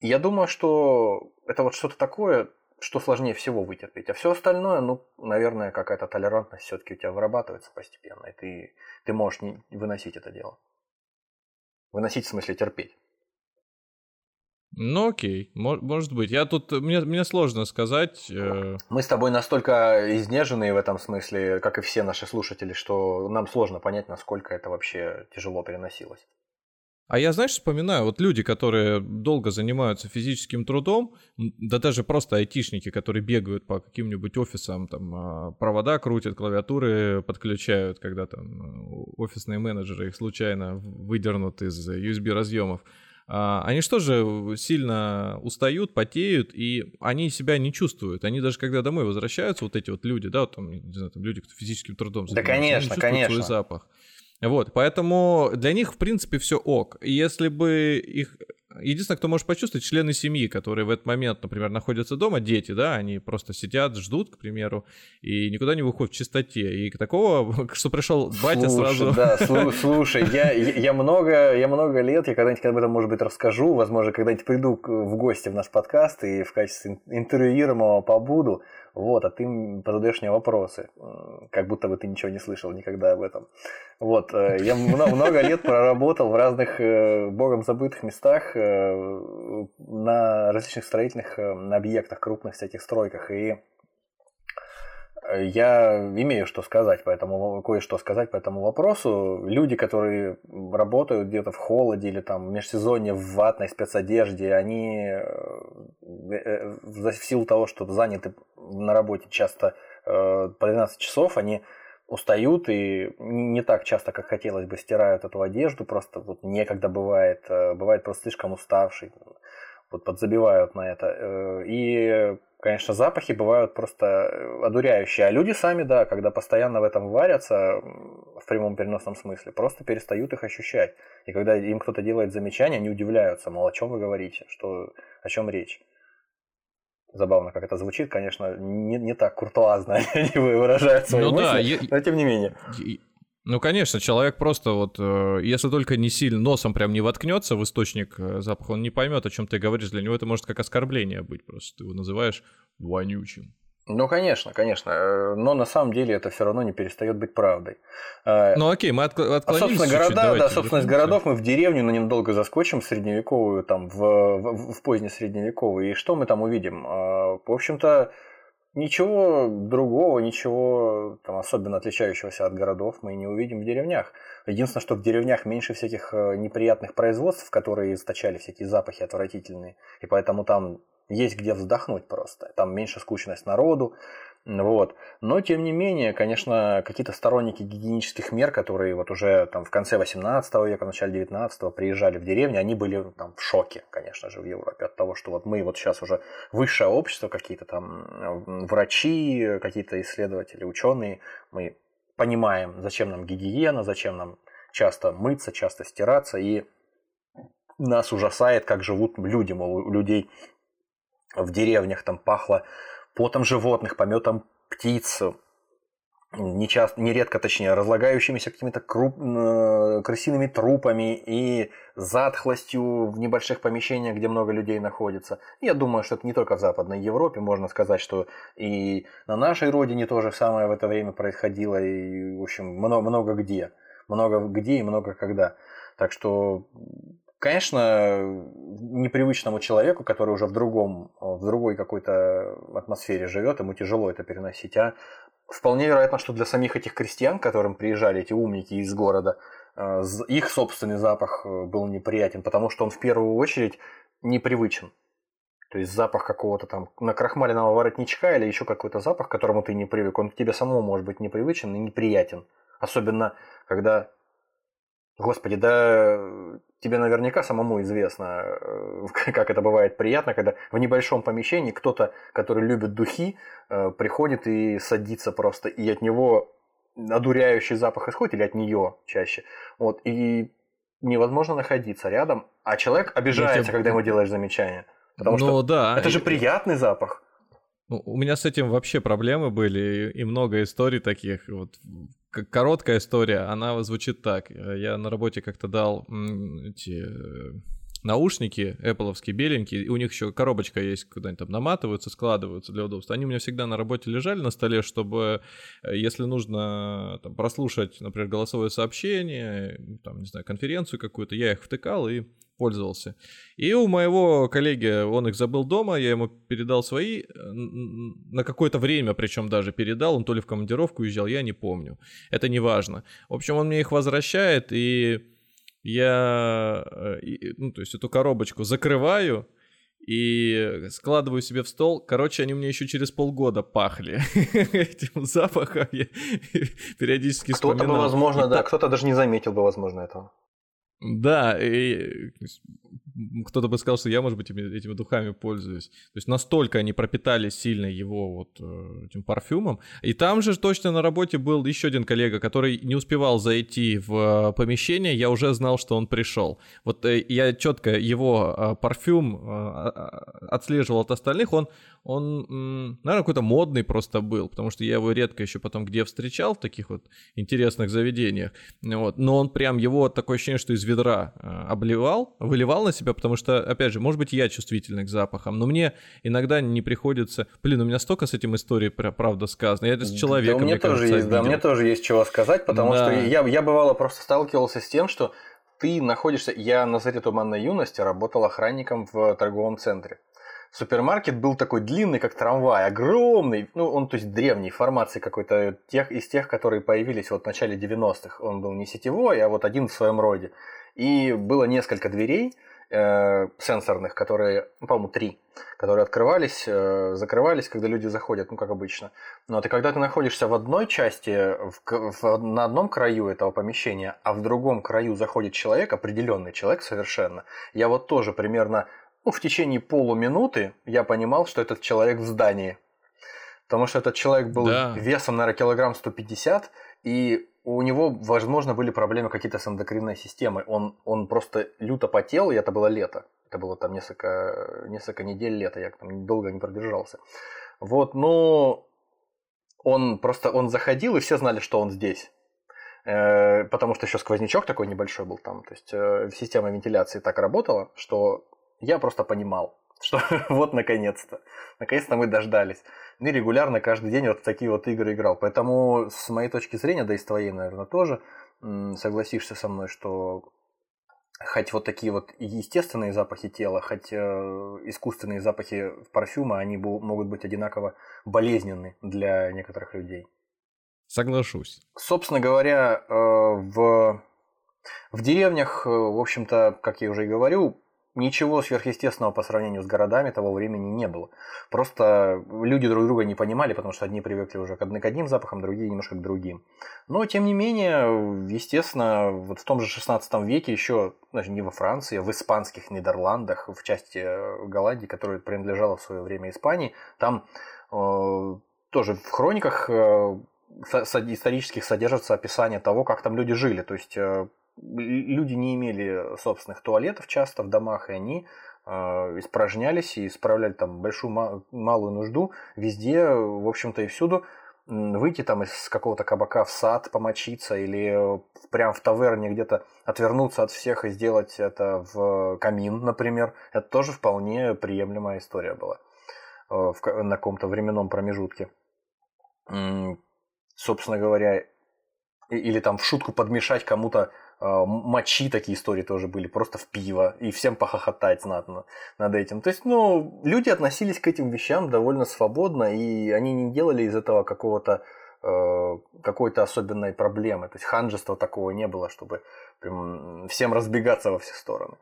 я думаю, что это вот что-то такое, что сложнее всего вытерпеть. А все остальное, ну, наверное, какая-то толерантность все-таки у тебя вырабатывается постепенно, и ты, ты можешь не выносить это дело. Выносить в смысле терпеть. Ну окей, может быть. Я тут мне, мне сложно сказать. Э... Мы с тобой настолько изнеженные в этом смысле, как и все наши слушатели, что нам сложно понять, насколько это вообще тяжело переносилось. А я, знаешь, вспоминаю, вот люди, которые долго занимаются физическим трудом, да даже просто айтишники, которые бегают по каким-нибудь офисам, там, а, провода крутят, клавиатуры подключают, когда там офисные менеджеры их случайно выдернут из USB-разъемов. А, они что же сильно устают, потеют, и они себя не чувствуют. Они даже когда домой возвращаются, вот эти вот люди, да, вот там, не знаю, там люди, кто физическим трудом занимается, да, конечно, они конечно. свой запах. Вот, поэтому для них, в принципе, все ок. И если бы их единственное, кто может почувствовать, члены семьи, которые в этот момент, например, находятся дома, дети, да, они просто сидят, ждут, к примеру, и никуда не выходят в чистоте. И такого, [laughs] что пришел батя слушай, сразу... Да, [laughs] слушай, я, я, много, я много лет, я когда-нибудь об этом, может быть, расскажу, возможно, когда-нибудь приду в гости в наш подкаст и в качестве интервьюируемого побуду, вот, а ты задаешь мне вопросы, как будто бы ты ничего не слышал никогда об этом. Вот, э, я много лет проработал в разных э, богом забытых местах э, на различных строительных объектах, крупных всяких стройках, и я имею что сказать по этому, кое-что сказать по этому вопросу. Люди, которые работают где-то в холоде или там в межсезонье в ватной спецодежде, они в силу того, что заняты на работе часто по 12 часов, они устают и не так часто, как хотелось бы, стирают эту одежду, просто вот некогда бывает, э, бывает просто слишком уставший, вот подзабивают на это. Э, и, конечно, запахи бывают просто одуряющие. А люди сами, да, когда постоянно в этом варятся, в прямом переносном смысле, просто перестают их ощущать. И когда им кто-то делает замечание, они удивляются, мол, о чем вы говорите, что, о чем речь. Забавно, как это звучит, конечно, не, не так куртуазно [laughs] они выражают свои ну, мысли, да, я... но тем не менее. Ну, конечно, человек просто вот, э, если только не сильно носом прям не воткнется в источник э, запаха, он не поймет, о чем ты говоришь. Для него это может как оскорбление быть, просто ты его называешь вонючим. Ну, конечно, конечно. Э, но на самом деле это все равно не перестает быть правдой. Ну, окей, мы отк- отклонились. А, собственно, города, да, собственность городов мы в деревню, но ненадолго заскочим в средневековую, там, в, в, в позднее средневековую. И что мы там увидим? В общем-то, ничего другого, ничего там, особенно отличающегося от городов мы не увидим в деревнях. Единственное, что в деревнях меньше всяких неприятных производств, которые источали всякие запахи отвратительные. И поэтому там есть где вздохнуть просто. Там меньше скучность народу. Вот. Но, тем не менее, конечно, какие-то сторонники гигиенических мер, которые вот уже там в конце 18 века, в начале 19 приезжали в деревню, они были там в шоке, конечно же, в Европе от того, что вот мы вот сейчас уже высшее общество, какие-то там врачи, какие-то исследователи, ученые, мы понимаем, зачем нам гигиена, зачем нам часто мыться, часто стираться, и нас ужасает, как живут люди, мол, у людей в деревнях там пахло потом животных, пометом птиц, нечасто, нередко, точнее, разлагающимися какими-то круп, э, крысиными трупами и затхлостью в небольших помещениях, где много людей находится. Я думаю, что это не только в Западной Европе, можно сказать, что и на нашей родине то же самое в это время происходило, и, в общем, много, много где. Много где и много когда. Так что Конечно, непривычному человеку, который уже в другом, в другой какой-то атмосфере живет, ему тяжело это переносить. А вполне вероятно, что для самих этих крестьян, к которым приезжали эти умники из города, э, их собственный запах э, был неприятен, потому что он в первую очередь непривычен. То есть запах какого-то там накрахмаленного воротничка или еще какой-то запах, к которому ты не привык, он тебе самому может быть непривычен и неприятен. Особенно, когда Господи, да тебе наверняка самому известно, э, [laughs] как это бывает приятно, когда в небольшом помещении кто-то, который любит духи, э, приходит и садится просто, и от него одуряющий запах исходит, или от нее чаще. Вот, и невозможно находиться рядом, а человек обижается, тебе... когда ему делаешь замечание. Потому ну, что да. это же приятный запах. Ну, у меня с этим вообще проблемы были, и много историй таких. Вот короткая история, она звучит так. Я на работе как-то дал эти э, наушники Apple беленькие, и у них еще коробочка есть, куда они там наматываются, складываются для удобства. Они у меня всегда на работе лежали на столе, чтобы, э, если нужно там, прослушать, например, голосовое сообщение, там, не знаю, конференцию какую-то, я их втыкал и пользовался. И у моего коллеги, он их забыл дома, я ему передал свои, э, на какое-то время причем даже передал, он то ли в командировку уезжал, я не помню. Это не важно. В общем, он мне их возвращает, и я, э, ну, то есть эту коробочку закрываю, и складываю себе в стол. Короче, они мне еще через полгода пахли [laughs] этим запахом. Я [laughs] периодически Кто-то бы, возможно, да, кто-то даже не заметил бы, возможно, этого. Да, и кто-то бы сказал, что я, может быть, этими, духами пользуюсь. То есть настолько они пропитали сильно его вот э, этим парфюмом. И там же точно на работе был еще один коллега, который не успевал зайти в э, помещение, я уже знал, что он пришел. Вот э, я четко его парфюм отслеживал от остальных, он он, наверное, какой-то модный просто был, потому что я его редко еще потом где встречал в таких вот интересных заведениях. Вот. Но он прям его такое ощущение, что из ведра э, обливал, выливал на себя, потому что, опять же, может быть, я чувствительный к запахам, но мне иногда не приходится... Блин, у меня столько с этим историй, правда, сказано. Я с человеком, да, мне тоже кажется, есть, да, мне тоже есть чего сказать, потому да. что я, я бывало просто сталкивался с тем, что ты находишься... Я на заре туманной юности работал охранником в торговом центре супермаркет был такой длинный, как трамвай, огромный, ну, он, то есть, древней формации какой-то, тех, из тех, которые появились вот в начале 90-х. Он был не сетевой, а вот один в своем роде. И было несколько дверей э, сенсорных, которые, ну, по-моему, три, которые открывались, э, закрывались, когда люди заходят, ну, как обычно. Но вот, и когда ты находишься в одной части, в, в, на одном краю этого помещения, а в другом краю заходит человек, определенный человек совершенно, я вот тоже примерно ну, в течение полуминуты я понимал, что этот человек в здании. Потому что этот человек был да. весом, наверное, килограмм 150, и у него, возможно, были проблемы какие-то с эндокринной системой. Он, он просто люто потел, и это было лето. Это было там несколько, несколько недель лета, я там долго не продержался. Вот, но он просто, он заходил, и все знали, что он здесь. Э, потому что еще сквознячок такой небольшой был там. То есть э, система вентиляции так работала, что я просто понимал, что [laughs] вот наконец-то, наконец-то мы дождались. И регулярно каждый день вот в такие вот игры играл. Поэтому с моей точки зрения, да и с твоей, наверное, тоже, согласишься со мной, что хоть вот такие вот естественные запахи тела, хоть э, искусственные запахи парфюма, они могут быть одинаково болезненны для некоторых людей. Соглашусь. Собственно говоря, э, в, в деревнях, э, в общем-то, как я уже и говорю, Ничего сверхъестественного по сравнению с городами того времени не было. Просто люди друг друга не понимали, потому что одни привыкли уже к одним запахам, другие немножко к другим. Но, тем не менее, естественно, вот в том же 16 веке еще, даже не во Франции, а в испанских Нидерландах, в части э, Голландии, которая принадлежала в свое время Испании, там э, тоже в хрониках э, исторических содержится описание того, как там люди жили. То есть э, люди не имели собственных туалетов часто в домах, и они э, испражнялись и исправляли там большую малую нужду везде, в общем-то и всюду. Выйти там из какого-то кабака в сад помочиться или прям в таверне где-то отвернуться от всех и сделать это в камин, например, это тоже вполне приемлемая история была э, на каком-то временном промежутке. Собственно говоря, или там в шутку подмешать кому-то мочи такие истории тоже были, просто в пиво, и всем похохотать знатно над этим. То есть, ну, люди относились к этим вещам довольно свободно, и они не делали из этого какого-то э, какой-то особенной проблемы. То есть ханжества такого не было, чтобы прям всем разбегаться во все стороны.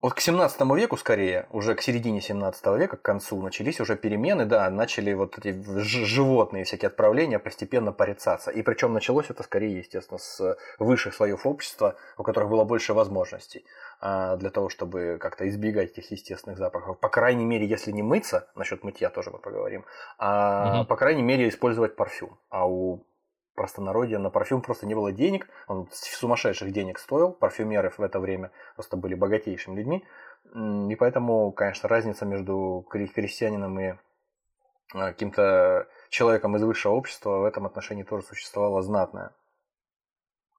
Вот к 17 веку скорее, уже к середине 17 века, к концу, начались уже перемены, да, начали вот эти животные всякие отправления постепенно порицаться. И причем началось это скорее, естественно, с высших слоев общества, у которых было больше возможностей а, для того, чтобы как-то избегать этих естественных запахов. По крайней мере, если не мыться, насчет мытья тоже мы поговорим, а угу. по крайней мере использовать парфюм. А у простонародье на парфюм просто не было денег, он сумасшедших денег стоил, парфюмеры в это время просто были богатейшими людьми, и поэтому, конечно, разница между крестьянином и а, каким-то человеком из высшего общества в этом отношении тоже существовала знатная.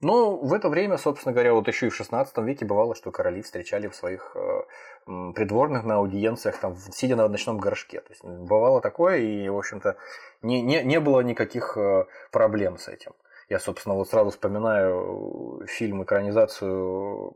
Но в это время, собственно говоря, вот еще и в 16 веке бывало, что короли встречали в своих э, придворных на аудиенциях, там, сидя на ночном горшке. То есть бывало такое, и, в общем-то, не, не, не было никаких э, проблем с этим. Я, собственно, вот сразу вспоминаю фильм, экранизацию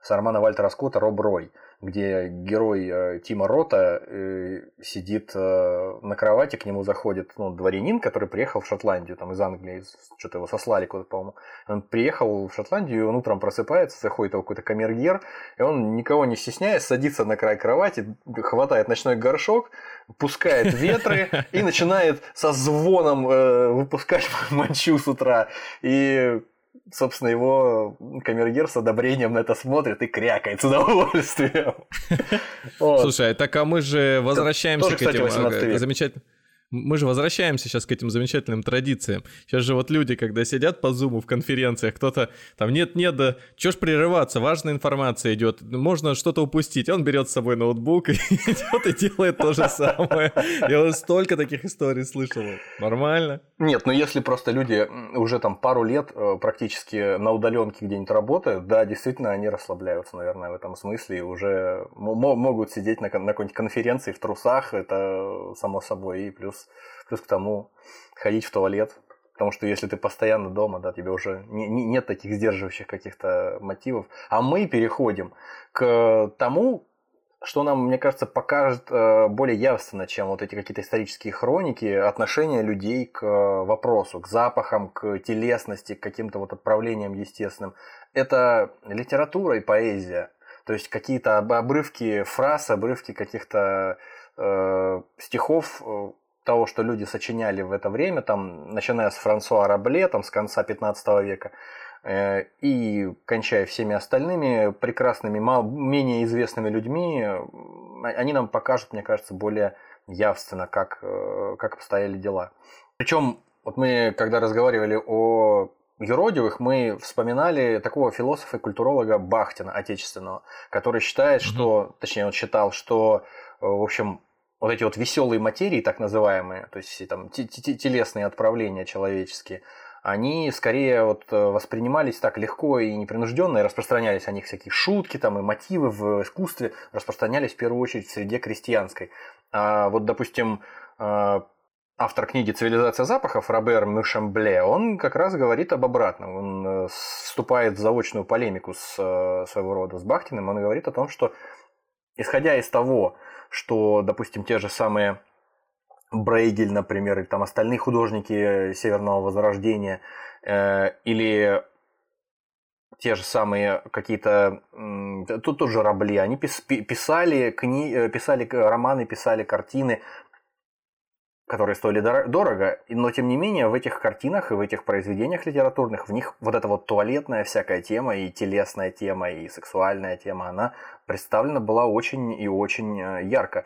Сармана Вальтера Скотта «Роб Рой», где герой э, Тима Рота э, сидит э, на кровати, к нему заходит ну, дворянин, который приехал в Шотландию, там из Англии, что-то его сослали куда-то, по-моему. Он приехал в Шотландию, он утром просыпается, заходит какой-то камергер, и он, никого не стесняясь, садится на край кровати, хватает ночной горшок, пускает ветры и начинает со звоном выпускать [laughs] мочу с утра. И собственно, его камергер с одобрением на это смотрит и крякает с удовольствием. [laughs] Слушай, так а мы же возвращаемся к этим а, замечательным мы же возвращаемся сейчас к этим замечательным традициям. Сейчас же вот люди, когда сидят по зуму в конференциях, кто-то там нет-нет, да чё ж прерываться, важная информация идет, можно что-то упустить. Он берет с собой ноутбук [laughs] и идет и делает то же самое. Я вот столько таких историй слышал. Нормально. Нет, ну если просто люди уже там пару лет э, практически на удаленке где-нибудь работают, да, действительно они расслабляются, наверное, в этом смысле и уже могут сидеть на, на какой-нибудь конференции в трусах, это само собой, и плюс плюс, к тому ходить в туалет, потому что если ты постоянно дома, да, тебе уже не, не, нет таких сдерживающих каких-то мотивов. А мы переходим к тому, что нам, мне кажется, покажет э, более явственно, чем вот эти какие-то исторические хроники, отношение людей к вопросу, к запахам, к телесности, к каким-то вот отправлениям естественным. Это литература и поэзия. То есть какие-то обрывки фраз, обрывки каких-то э, стихов, э, того, что люди сочиняли в это время, там, начиная с Франсуа Рабле, там, с конца 15 века, э, и кончая всеми остальными прекрасными, мало, менее известными людьми, они нам покажут, мне кажется, более явственно, как, э, как обстояли дела. Причем, вот мы, когда разговаривали о юродивых, мы вспоминали такого философа и культуролога Бахтина, отечественного, который считает, что, точнее, он считал, что, э, в общем, вот эти вот веселые материи, так называемые, то есть там телесные отправления человеческие, они скорее вот э, воспринимались так легко и непринужденно, и распространялись о них всякие шутки там, и мотивы в искусстве распространялись в первую очередь в среде крестьянской. А вот, допустим, э, автор книги «Цивилизация запахов» Робер Мюшембле, он как раз говорит об обратном. Он э, вступает в заочную полемику с своего рода с Бахтиным, он говорит о том, что исходя из того, что, допустим, те же самые Брейгель, например, или там остальные художники Северного Возрождения, э, или те же самые какие-то, тут тоже Рабли, они писали, кни, э, писали романы, писали картины которые стоили дорого, но тем не менее в этих картинах и в этих произведениях литературных, в них вот эта вот туалетная всякая тема и телесная тема и сексуальная тема, она представлена была очень и очень э, ярко.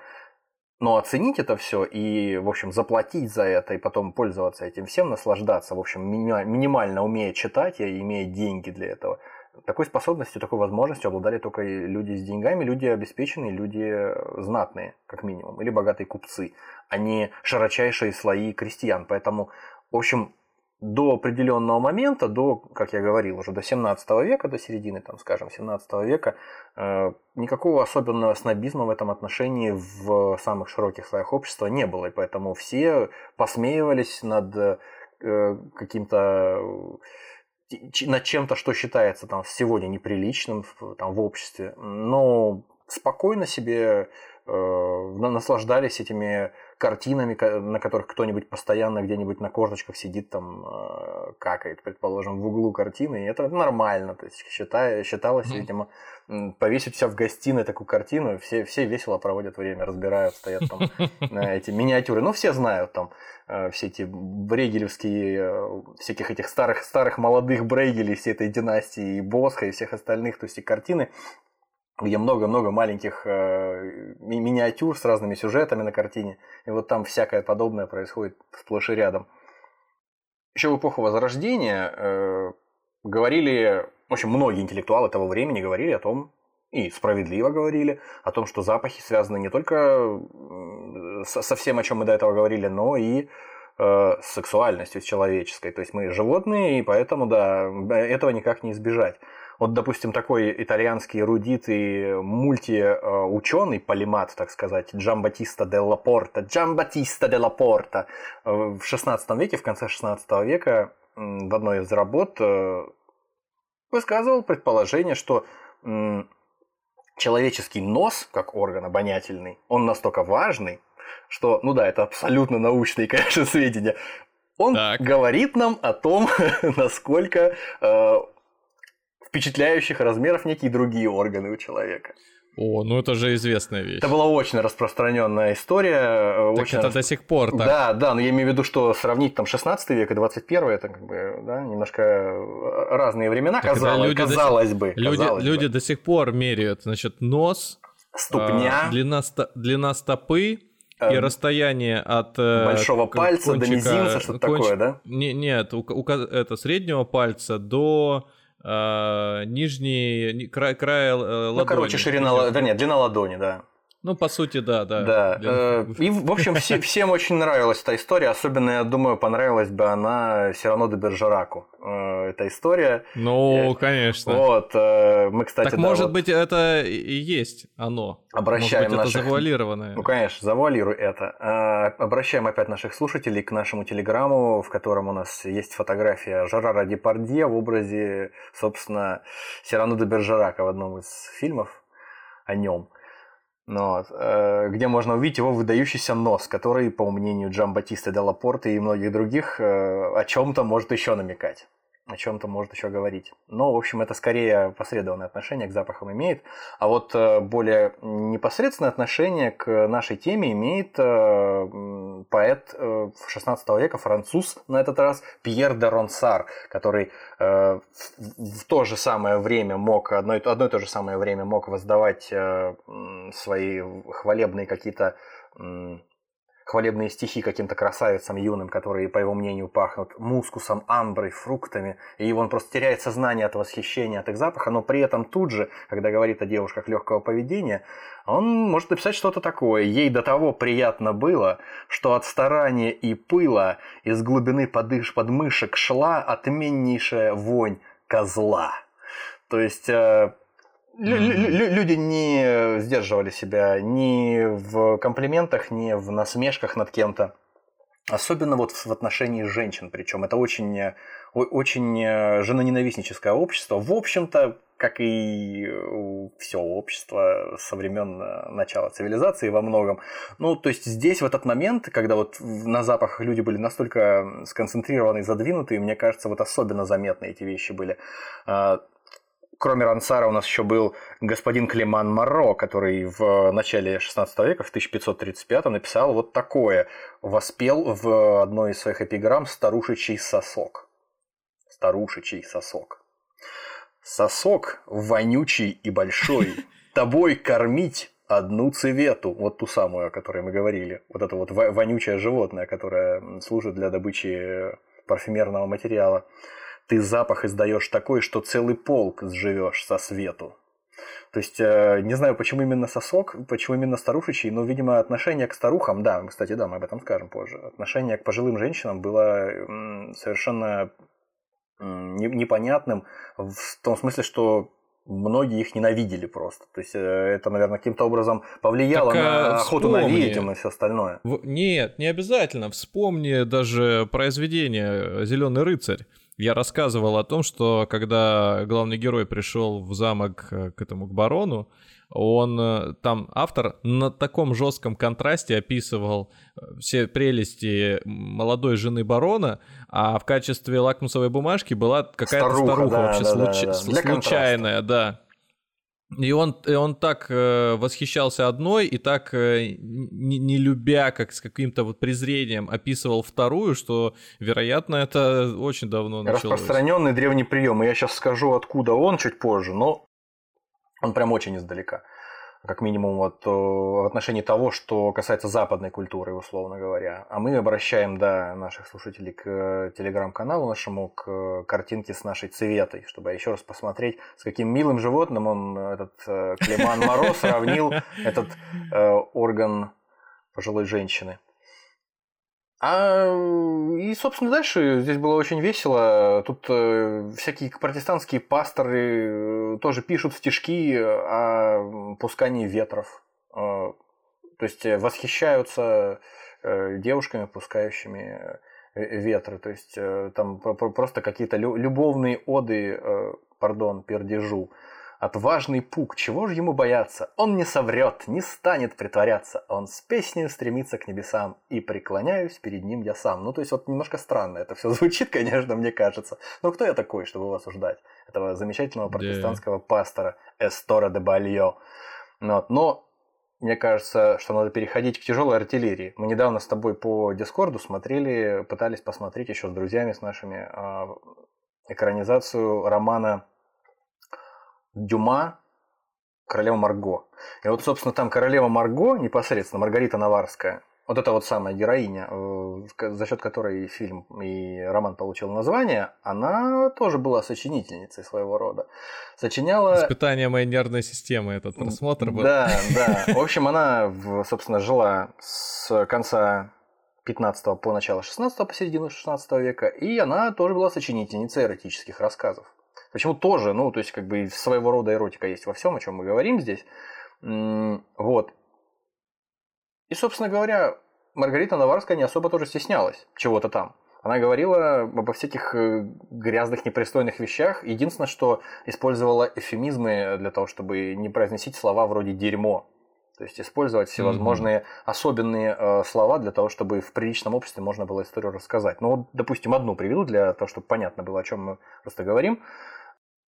Но оценить это все и, в общем, заплатить за это и потом пользоваться этим всем, наслаждаться, в общем, минимально умея читать и имея деньги для этого – такой способностью, такой возможностью обладали только люди с деньгами, люди обеспеченные, люди знатные, как минимум, или богатые купцы, а не широчайшие слои крестьян. Поэтому, в общем, до определенного момента, до, как я говорил, уже до 17 века, до середины, там, скажем, 17 века, э, никакого особенного снобизма в этом отношении в самых широких слоях общества не было. И поэтому все посмеивались над э, каким-то над чем-то, что считается там сегодня неприличным там, в обществе, но спокойно себе э, наслаждались этими картинами, на которых кто-нибудь постоянно где-нибудь на корточках сидит, там, э, какает, предположим, в углу картины, и это нормально, то есть считая, считалось, mm-hmm. видимо, повесить себя в гостиной такую картину, все, все весело проводят время, разбирают, стоят там э, [laughs] эти миниатюры, ну, все знают там, Э, все эти брейгелевские, э, всяких этих старых, старых молодых брейгелей, всей этой династии, и Босха, и всех остальных, то есть и картины, где много-много маленьких э, ми- миниатюр с разными сюжетами на картине, и вот там всякое подобное происходит сплошь и рядом. Еще в эпоху Возрождения э, говорили, в общем, многие интеллектуалы того времени говорили о том, и справедливо говорили о том, что запахи связаны не только со всем, о чем мы до этого говорили, но и э, с сексуальностью человеческой. То есть мы животные, и поэтому, да, этого никак не избежать. Вот, допустим, такой итальянский эрудит и мультиученый, полимат, так сказать, Джамбатиста де Лапорта, Джамбатиста де Лапорта в 16 веке, в конце 16 века в одной из работ э, высказывал предположение, что человеческий нос, как орган обонятельный, он настолько важный, что, ну да, это абсолютно научные, [laughs] конечно, сведения. Он так. говорит нам о том, [laughs] насколько э, впечатляющих размеров некие другие органы у человека. О, ну это же известная вещь. Это была очень распространенная история. Так очень это рас... до сих пор так. Да, да, но я имею в виду, что сравнить там 16 век и 21 это как бы да, немножко разные времена, так казалось, люди казалось до... бы. Люди, казалось люди бы. до сих пор меряют, значит, нос, ступня, э, длина, ст... длина стопы, и Эм, расстояние от э, большого пальца до кончика- мизинца, что-то конч- такое, да? Не, нет, у, это среднего пальца до э, нижней ни- край, края э, ладони. Ну, короче, ширина, вернее, длина ладони, да. Ну, по сути, да, да. Да. Для- э, И, в общем, все- всем очень нравилась эта история. Особенно, я думаю, понравилась бы она Сирано де Бержераку. э, Эта история. Ну, конечно. Вот. э, Мы, кстати, так да, может вот быть это и и есть оно. Обращаем может быть, наших- это завуалированное. Ну, конечно, завуалируй это. Обращаем опять наших слушателей к нашему телеграмму, в котором у нас есть фотография Жерара Депардье в образе, собственно, Сирано де Бержерака в одном из фильмов о нем. Вот, э, где можно увидеть его выдающийся нос, который, по мнению Джамбатиста де Лапорта и многих других, э, о чем-то может еще намекать, о чем-то может еще говорить. Но, в общем, это скорее посредованное отношение к запахам имеет. А вот э, более непосредственное отношение к нашей теме имеет э, поэт э, 16 века, француз на этот раз, Пьер де Ронсар, который э, в, то же самое время мог, одно и, одно и то же самое время мог воздавать э, свои хвалебные какие-то хвалебные стихи каким-то красавицам юным, которые, по его мнению, пахнут мускусом, амброй, фруктами, и он просто теряет сознание от восхищения от их запаха, но при этом тут же, когда говорит о девушках легкого поведения, он может написать что-то такое. Ей до того приятно было, что от старания и пыла из глубины подыш подмышек шла отменнейшая вонь козла. То есть э, лю- лю- лю- люди не сдерживали себя ни в комплиментах, ни в насмешках над кем-то. Особенно вот в отношении женщин, причем это очень, э, очень э, женоненавистническое общество. В общем-то, как и все общество со времен э, начала цивилизации во многом. Ну, то есть здесь в этот момент, когда вот на запах люди были настолько сконцентрированы и задвинуты, мне кажется, вот особенно заметны эти вещи были. Кроме Рансара у нас еще был господин Климан Моро, который в начале 16 века, в 1535 написал вот такое. Воспел в одной из своих эпиграмм «Старушечий сосок». Старушечий сосок. Сосок вонючий и большой, тобой кормить одну цвету, вот ту самую, о которой мы говорили, вот это вот во- вонючее животное, которое служит для добычи парфюмерного материала. Ты запах издаешь такой, что целый полк сживешь со свету. То есть, э, не знаю, почему именно сосок, почему именно старушечий, но, видимо, отношение к старухам, да, кстати, да, мы об этом скажем позже, отношение к пожилым женщинам было совершенно непонятным в том смысле, что многие их ненавидели просто. То есть, э, это, наверное, каким-то образом повлияло Так, а, на охоту на вспомни. ведьм и все остальное. В- Нет, не обязательно. Вспомни даже произведение Зеленый рыцарь. Я рассказывал о том, что когда главный герой пришел в замок э, к этому к барону, он э, там автор на таком жестком контрасте описывал э, все прелести молодой жены барона, а в качестве лакмусовой бумажки была какая-то Старуха, старуха, да, вообще да, да, случ- да. Для случайная, да. И он, и он так э, восхищался одной и так, э, не, не любя, как с каким-то вот презрением описывал вторую, что, вероятно, это очень давно началось. Распространенный древний прием. И я сейчас скажу, откуда он чуть позже, но он прям очень издалека. Как минимум вот э, в отношении того, что касается западной культуры, условно говоря. А мы обращаем, да, наших слушателей к э, телеграм-каналу нашему, к э, картинке с нашей цветой, чтобы еще раз посмотреть, с каким милым животным он, этот Климан Моро, сравнил [laughs] этот орган пожилой женщины. А, и, собственно, дальше здесь было очень весело. Тут э, всякие протестантские пасторы э, тоже пишут стишки о пускании ветров. Э, то есть э, восхищаются э, девушками, пускающими э, ветры. То есть э, там про- про- просто какие-то лю- любовные оды, э, пардон, пердежу. Отважный пук, чего же ему бояться? Он не соврет, не станет притворяться. Он с песней стремится к небесам, и преклоняюсь перед ним я сам. Ну, то есть, вот немножко странно это все [laughs] звучит, конечно, мне кажется. Но кто я такой, чтобы его осуждать? Этого замечательного протестантского пастора Эстора де Бальо. Вот. Но мне кажется, что надо переходить к тяжелой артиллерии. Мы недавно с тобой по Дискорду смотрели, пытались посмотреть еще с друзьями, с нашими, а, экранизацию романа Дюма «Королева Марго». И вот, собственно, там королева Марго, непосредственно Маргарита Наварская, вот эта вот самая героиня, э, за счет которой фильм и роман получил название, она тоже была сочинительницей своего рода. Сочиняла... Испытание моей нервной системы этот просмотр был. Да, да. В общем, она, собственно, жила с конца 15 по начало 16 по середину 16 века, и она тоже была сочинительницей эротических рассказов. Почему тоже, ну, то есть, как бы своего рода эротика есть во всем, о чем мы говорим здесь. Вот. И, собственно говоря, Маргарита Наварская не особо тоже стеснялась чего-то там. Она говорила обо всяких э, грязных, непристойных вещах. Единственное, что использовала эфемизмы для того, чтобы не произносить слова вроде «дерьмо». То есть использовать всевозможные mm-hmm. особенные э, слова для того, чтобы в приличном обществе можно было историю рассказать. Ну, вот, допустим, одну приведу для того, чтобы понятно было, о чем мы просто говорим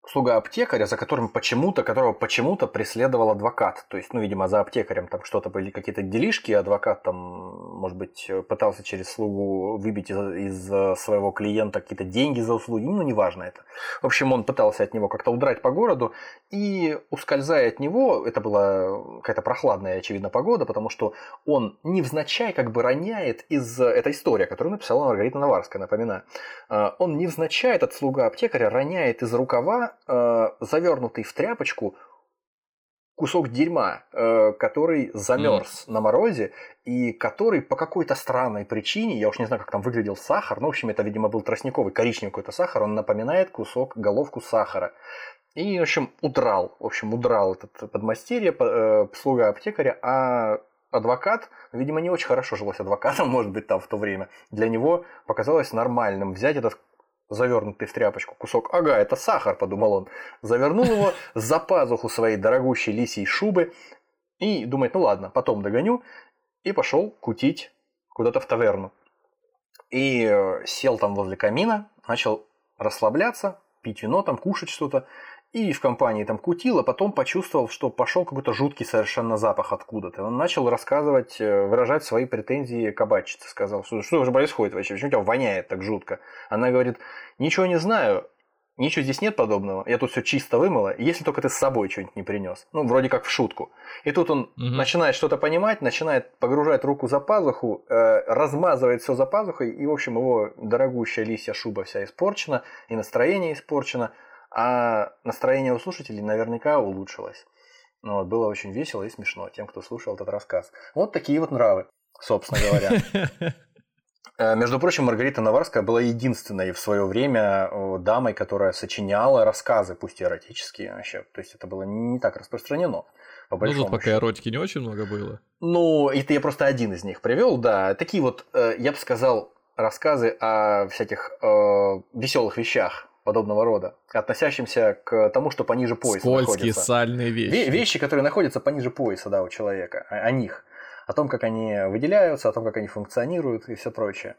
слуга аптекаря, за которым почему-то, которого почему-то преследовал адвокат. То есть, ну, видимо, за аптекарем там что-то были какие-то делишки, адвокат там, может быть, пытался через слугу выбить из, из своего клиента какие-то деньги за услуги, ну, неважно это. В общем, он пытался от него как-то удрать по городу, и ускользая от него, это была какая-то прохладная, очевидно, погода, потому что он невзначай как бы роняет из... этой истории, которую написала Маргарита Наварская, напоминаю. А, он невзначай, этот слуга аптекаря, роняет из рукава э, завернутый в тряпочку кусок дерьма, э, который замерз mm. на морозе и который по какой-то странной причине, я уж не знаю, как там выглядел сахар, ну, в общем, это, видимо, был тростниковый коричневый какой-то сахар, он напоминает кусок, головку сахара. И, в общем, удрал, в общем, удрал этот подмастерье, э, слуга аптекаря, а адвокат, видимо, не очень хорошо жилось адвокатом, [laughs] может быть, там в то время. Для него показалось нормальным взять этот завернутый в тряпочку кусок. Ага, это сахар, подумал он. Завернул его за пазуху своей дорогущей лисьей шубы и думает, ну ладно, потом догоню. И пошел кутить куда-то в таверну. И э, сел там возле камина, начал расслабляться, пить вино, там кушать что-то и в компании там кутил, а потом почувствовал, что пошел какой-то жуткий совершенно запах откуда-то. Он начал рассказывать, э, выражать свои претензии кабачице. Сказал, что, что же происходит вообще, почему тебя воняет так жутко? Она говорит, ничего не знаю, ничего здесь нет подобного, я тут все чисто вымыла, если только ты с собой что-нибудь не принес. Ну, вроде как в шутку. И тут он угу. начинает что-то понимать, начинает погружать руку за пазуху, э, размазывает все за пазухой, и, в общем, его дорогущая лисья шуба вся испорчена, и настроение испорчено – а настроение у слушателей наверняка улучшилось. Ну, вот, было очень весело и смешно тем, кто слушал этот рассказ. Вот такие вот нравы, собственно говоря. [laughs] Э, между прочим, Маргарита Наварская была единственной в свое время дамой, которая сочиняла рассказы, пусть и эротические вообще. То есть это было не так распространено. По ну, тут пока эротики не очень много было. Ну, это я просто один из них привел, да. Такие вот, э, я бы сказал, рассказы о всяких э, веселых вещах подобного рода, относящимся к тому, что пониже пояса Скользкие, находится. сальные вещи. Вещи, которые находятся пониже пояса да, у человека, о, о них, о том, как они выделяются, о том, как они функционируют и все прочее.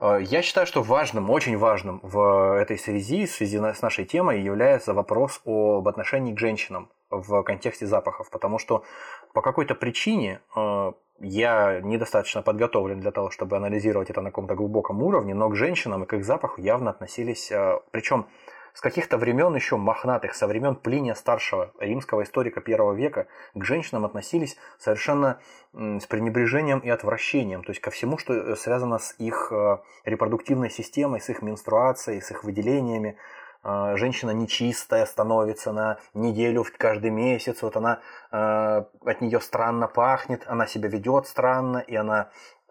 Э, я считаю, что важным, очень важным в этой связи, в связи с нашей темой, является вопрос об отношении к женщинам в контексте запахов, потому что по какой-то причине э, я недостаточно подготовлен для того, чтобы анализировать это на каком-то глубоком уровне, но к женщинам и к их запаху явно относились, э, причем с каких-то времен еще мохнатых, со времен Плиния Старшего, римского историка первого века, к женщинам относились совершенно с пренебрежением и отвращением, то есть ко всему, что э, связано с их э, репродуктивной системой, с их менструацией, с их выделениями, а, женщина нечистая становится на неделю каждый месяц, вот она э, от нее странно пахнет, она себя ведет странно, и она э,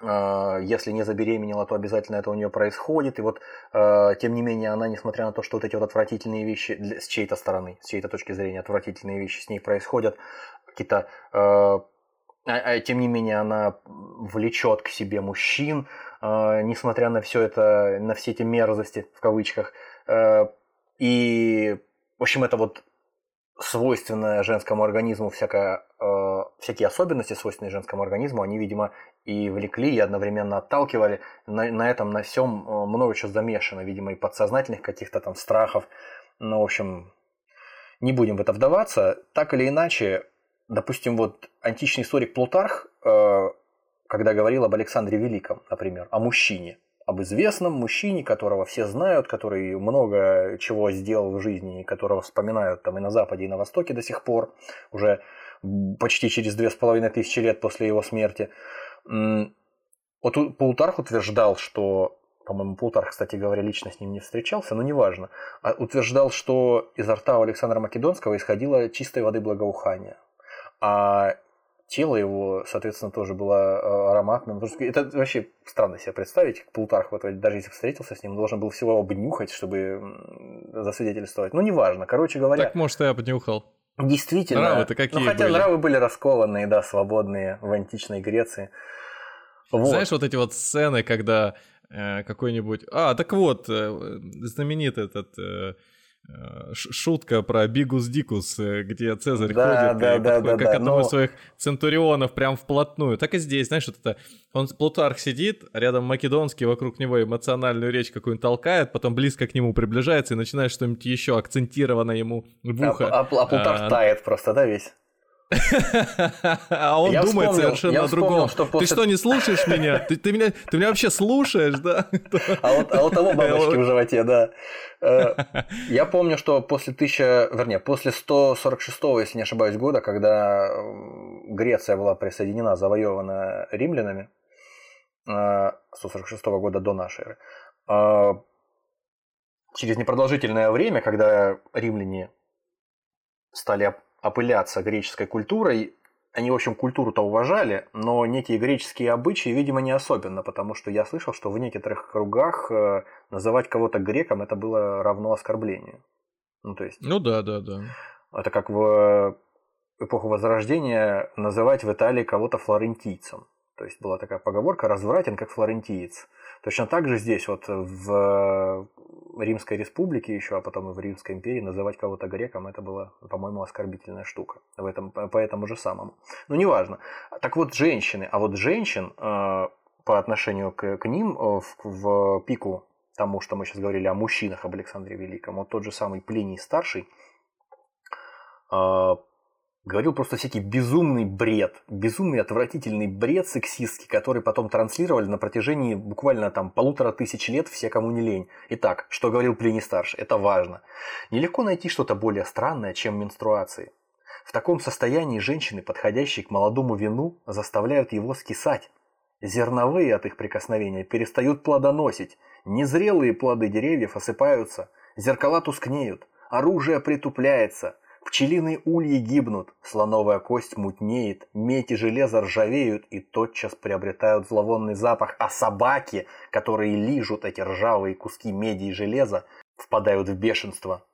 если не забеременела, то обязательно это у нее происходит. И вот, э, тем не менее, она, несмотря на то, что вот эти вот отвратительные вещи с чьей-то стороны, с чьей-то точки зрения, отвратительные вещи с ней происходят, какие-то а, а, тем не менее, она влечет к себе мужчин, несмотря на все это, на все эти мерзости в кавычках. И, в общем, это вот свойственное женскому организму всякое, э, всякие особенности, свойственные женскому организму, они, видимо, и влекли, и одновременно отталкивали. На, на этом, на всем э, много чего замешано, видимо, и подсознательных каких-то там страхов. Ну, в общем, не будем в это вдаваться. Так или иначе, допустим, вот античный историк Плутарх, э, когда говорил об Александре Великом, например, о мужчине, об известном мужчине, которого все знают, который много чего сделал в жизни, которого вспоминают там и на Западе, и на Востоке до сих пор, уже почти через две с половиной тысячи лет после его смерти. Вот Плутарх утверждал, что, по-моему, Плутарх, кстати говоря, лично с ним не встречался, но неважно, а утверждал, что изо рта у Александра Македонского исходило чистой воды благоухания. А тело его, соответственно, тоже было э, ароматным. Это вообще странно себе представить. Плутарх, вот, даже если встретился с ним, должен был всего обнюхать, чтобы засвидетельствовать. Ну, неважно. Короче говоря... Так, может, я обнюхал. Действительно. Нравы-то какие Ну, хотя были? нравы были раскованные, да, свободные в античной Греции. Вот. Знаешь, вот эти вот сцены, когда э, какой-нибудь... А, так вот, э, знаменитый этот... Э, Э, шутка про Бигус Дикус, э, где Цезарь да, ходит да, и да, подходит, да, как да, одного но... из своих центурионов прям вплотную. Так и здесь, знаешь, вот это он Плутарх сидит, рядом Македонский, вокруг него эмоциональную речь какую-нибудь толкает, потом близко к нему приближается и начинает что-нибудь еще акцентированно ему в а, ухо. А, а, а Плутарх а, тает просто, да, весь? А он я думает вспомнил, совершенно о другом. Что после... Ты что, не слушаешь меня? Ты, ты, меня? ты меня вообще слушаешь, да? А вот, а вот того [laughs] бабочки в животе, да. Э, [laughs] я помню, что после 1000, вернее, после 146, если не ошибаюсь, года, когда Греция была присоединена, завоевана римлянами, 146 э, года до нашей эры, э, через непродолжительное время, когда римляне стали опыляться греческой культурой. Они, в общем, культуру-то уважали, но некие греческие обычаи, видимо, не особенно, потому что я слышал, что в некоторых кругах э, называть кого-то греком это было равно оскорблению. Ну, то есть... Ну да, да, да. Это как в эпоху Возрождения называть в Италии кого-то флорентийцем. То есть была такая поговорка «развратен, как флорентиец». Точно так же здесь, вот в Римской республике еще, а потом и в Римской империи называть кого-то греком, это была, по-моему, оскорбительная штука. В этом, по этому же самому. Ну, неважно. Так вот, женщины. А вот женщин э, по отношению к, к ним э, в, в пику тому, что мы сейчас говорили о мужчинах, об Александре Великом, вот тот же самый Плиний Старший, э, говорил просто всякий безумный бред, безумный отвратительный бред сексистский, который потом транслировали на протяжении буквально там полутора тысяч лет все, кому не лень. Итак, что говорил Плиний Старший, это важно. Нелегко найти что-то более странное, чем менструации. В таком состоянии женщины, подходящие к молодому вину, заставляют его скисать. Зерновые от их прикосновения перестают плодоносить, незрелые плоды деревьев осыпаются, зеркала тускнеют, оружие притупляется – Пчелиные ульи гибнут, слоновая кость мутнеет, медь и железо ржавеют и тотчас приобретают зловонный запах, а собаки, которые лижут эти ржавые куски меди и железа, впадают в бешенство.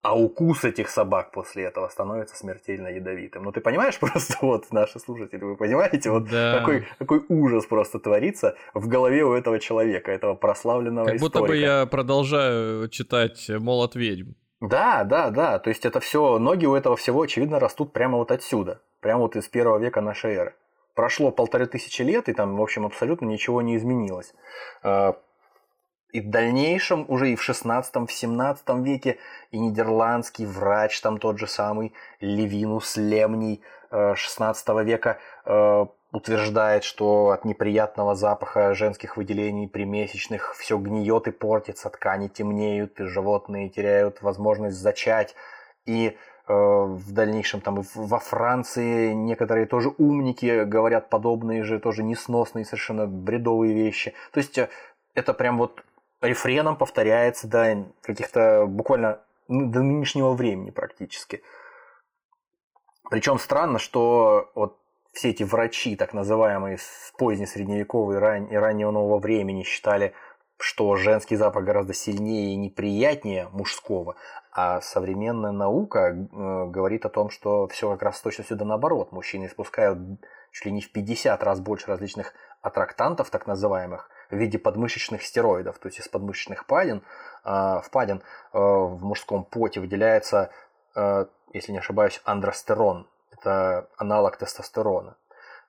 А укус этих собак после этого становится смертельно ядовитым. Ну ты понимаешь [laughs] просто, вот наши слушатели, вы понимаете, вот да. какой, какой ужас просто творится в голове у этого человека, этого прославленного Как историка. будто бы я продолжаю читать «Молот ведьм». Да, да, да. То есть это все, ноги у этого всего, очевидно, растут прямо вот отсюда. Прямо вот из первого века нашей эры. Прошло полторы тысячи лет, и там, в общем, абсолютно ничего не изменилось. А, и в дальнейшем, уже и в 16 в 17 веке, и нидерландский врач, там тот же самый Левинус Лемний 16 э, века, э, утверждает, что от неприятного запаха женских выделений примесячных все гниет и портится, ткани темнеют, и животные теряют возможность зачать. И э, в дальнейшем там во Франции некоторые тоже умники говорят подобные же, тоже несносные, совершенно бредовые вещи. То есть э, это прям вот рефреном повторяется до каких-то буквально до нынешнего времени практически. Причем странно, что вот все эти врачи, так называемые с поздней средневековой и раннего нового времени, считали, что женский запах гораздо сильнее и неприятнее мужского, а современная наука э, говорит о том, что все как раз точно сюда наоборот. Мужчины испускают чуть ли не в 50 раз больше различных аттрактантов, так называемых, в виде подмышечных стероидов, то есть из подмышечных падин, э, впадин э, в мужском поте выделяется, э, если не ошибаюсь, андростерон, это аналог тестостерона,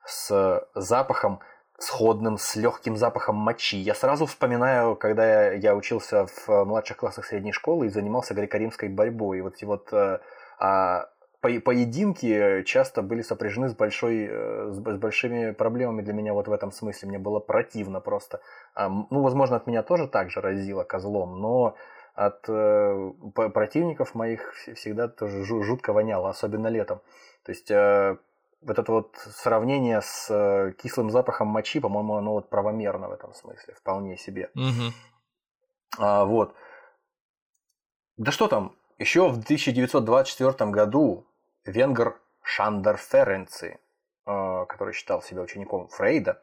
с запахом сходным с легким запахом мочи. Я сразу вспоминаю, когда я учился в младших классах средней школы и занимался греко-римской борьбой. И вот эти вот а, поединки часто были сопряжены с, большой, э, с большими проблемами для меня вот в этом смысле. Мне было противно просто. А, ну, возможно, от меня тоже так же разило козлом, но от э, противников моих всегда тоже жутко воняло, особенно летом. То есть э, вот это вот сравнение с э, кислым запахом мочи, по-моему, оно вот правомерно в этом смысле, вполне себе. Угу. А, вот. Да что там, еще в 1924 году венгер Шандер Ференци, э, который считал себя учеником Фрейда,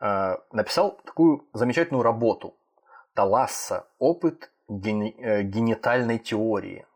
э, написал такую замечательную работу «Таласса. Опыт генитальной теории».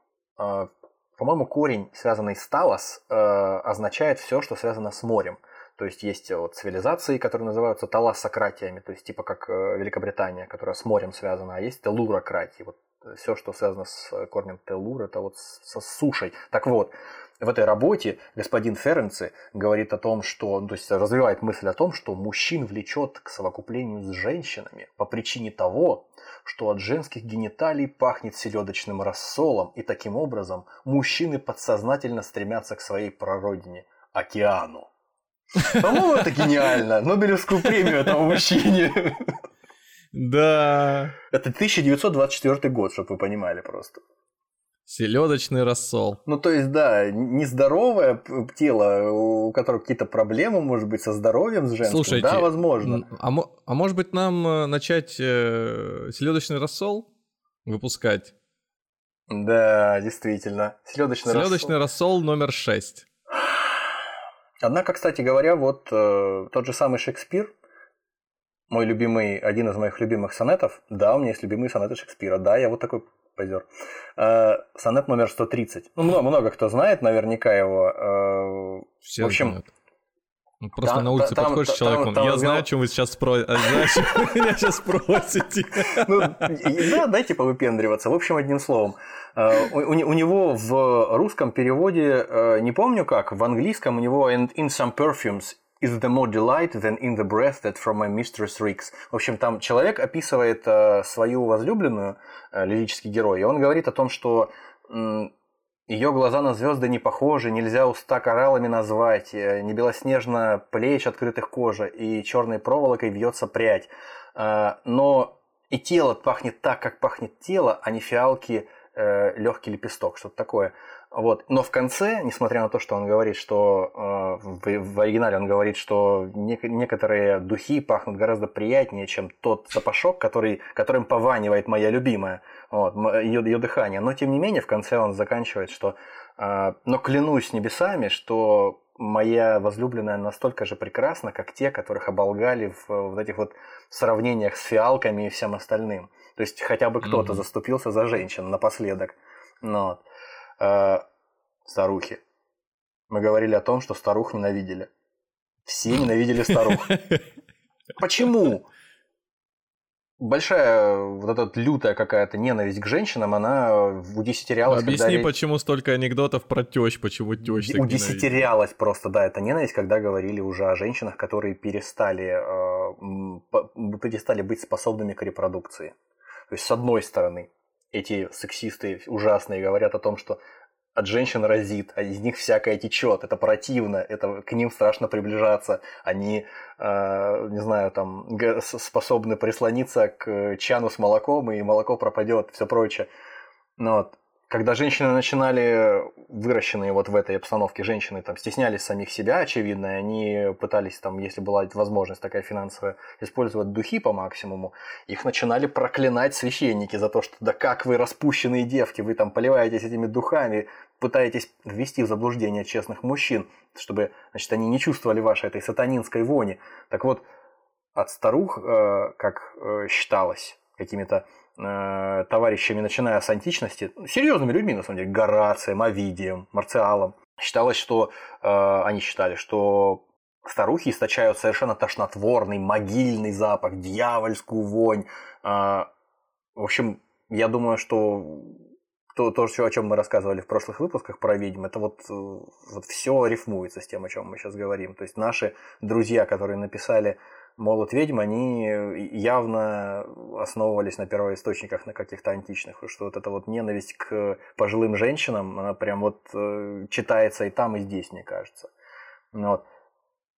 По-моему, корень, связанный с Талос, э, означает все, что связано с морем. То есть есть вот цивилизации, которые называются талассократиями, то есть типа как э, Великобритания, которая с морем связана, а есть телурократии. Вот э, все, что связано с корнем телур, это вот со сушей. Так вот, в этой работе господин Ференци говорит о том, что, ну, то есть развивает мысль о том, что мужчин влечет к совокуплению с женщинами по причине того, что от женских гениталий пахнет селедочным рассолом, и таким образом мужчины подсознательно стремятся к своей прародине – океану. По-моему, это гениально. Нобелевскую премию этому мужчине. Да. Это 1924 год, чтобы вы понимали просто. Селедочный рассол. Ну, то есть, да, нездоровое тело, у которого какие-то проблемы, может быть, со здоровьем, с женским, Слушайте, да, возможно. А, а может быть, нам э, начать э, селедочный рассол выпускать? Да, действительно. Селедочный, селедочный рассол. рассол номер 6. Однако, кстати говоря, вот э, тот же самый Шекспир, мой любимый, один из моих любимых сонетов, да, у меня есть любимые сонеты Шекспира, да, я вот такой позер. Э, сонет номер 130. Ну, много, много кто знает наверняка его. Э, Все в общем, знают. Ну, просто там, на улице там, подходишь к человеку, там, там, я знаю, о чем вы сейчас [laughs] спросите. Знаю, вы меня сейчас спросите. Ну, да, дайте повыпендриваться. В общем, одним словом. Э, у него в русском переводе, не помню как, в английском у него in some perfumes is the more delight than in the breath that from my mistress reeks. В общем, там человек описывает э, свою возлюбленную, э, лирический герой, и он говорит о том, что э, ее глаза на звезды не похожи, нельзя уста кораллами назвать, э, не белоснежно плеч открытых кожи, и черной проволокой вьется прядь. Э, но и тело пахнет так, как пахнет тело, а не фиалки э, легкий лепесток, что-то такое. Вот. Но в конце, несмотря на то, что он говорит, что э, в, в оригинале он говорит, что не, некоторые духи пахнут гораздо приятнее, чем тот запашок, который, которым пованивает моя любимая, вот, ее, ее дыхание. Но тем не менее, в конце он заканчивает, что э, но клянусь небесами, что моя возлюбленная настолько же прекрасна, как те, которых оболгали в, в вот этих вот сравнениях с фиалками и всем остальным. То есть хотя бы кто-то mm-hmm. заступился за женщин напоследок. Ну, вот э, старухи. Мы говорили о том, что старух ненавидели. Все ненавидели старух. [laughs] Почему? Большая вот эта лютая какая-то ненависть к женщинам, она удесятерялась. Объясни, когда... почему столько анекдотов про тещ, почему тещ так Удесятерялась просто, да, эта ненависть, когда говорили уже о женщинах, которые перестали, э, перестали быть способными к репродукции. То есть, с одной стороны, эти сексисты ужасные говорят о том, что от женщин разит, а из них всякое течет, это противно, это к ним страшно приближаться, они, э, не знаю, там способны прислониться к чану с молоком и молоко пропадет, все прочее. Но вот когда женщины начинали, выращенные вот в этой обстановке женщины, там, стеснялись самих себя, очевидно, и они пытались, там, если была возможность такая финансовая, использовать духи по максимуму, их начинали проклинать священники за то, что да как вы распущенные девки, вы там поливаетесь этими духами, пытаетесь ввести в заблуждение честных мужчин, чтобы, значит, они не чувствовали вашей этой сатанинской вони. Так вот, от старух, э, как э, считалось, какими-то э, товарищами, начиная с античности, серьезными людьми, на самом деле, Горацием, Овидием, Марциалом, считалось, что э, они считали, что старухи источают совершенно тошнотворный, могильный запах, дьявольскую вонь. Э, в общем, я думаю, что то, то, о чем мы рассказывали в прошлых выпусках про ведьм, это вот, э, вот все рифмуется с тем, о чем мы сейчас говорим. То есть наши друзья, которые написали молот ведьм, они явно основывались на первоисточниках, на каких-то античных, что вот эта вот ненависть к пожилым женщинам, она прям вот э, читается и там, и здесь, мне кажется. Ну вот.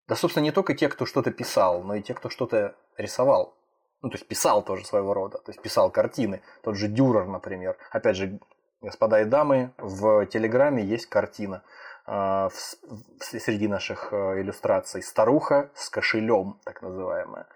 Да, собственно, не только те, кто что-то писал, но и те, кто что-то рисовал. Ну, то есть писал тоже своего рода, то есть писал картины. Тот же Дюрер, например. Опять же, господа и дамы, в Телеграме есть картина – а, среди наших э, иллюстраций старуха с кошелем, так называемая.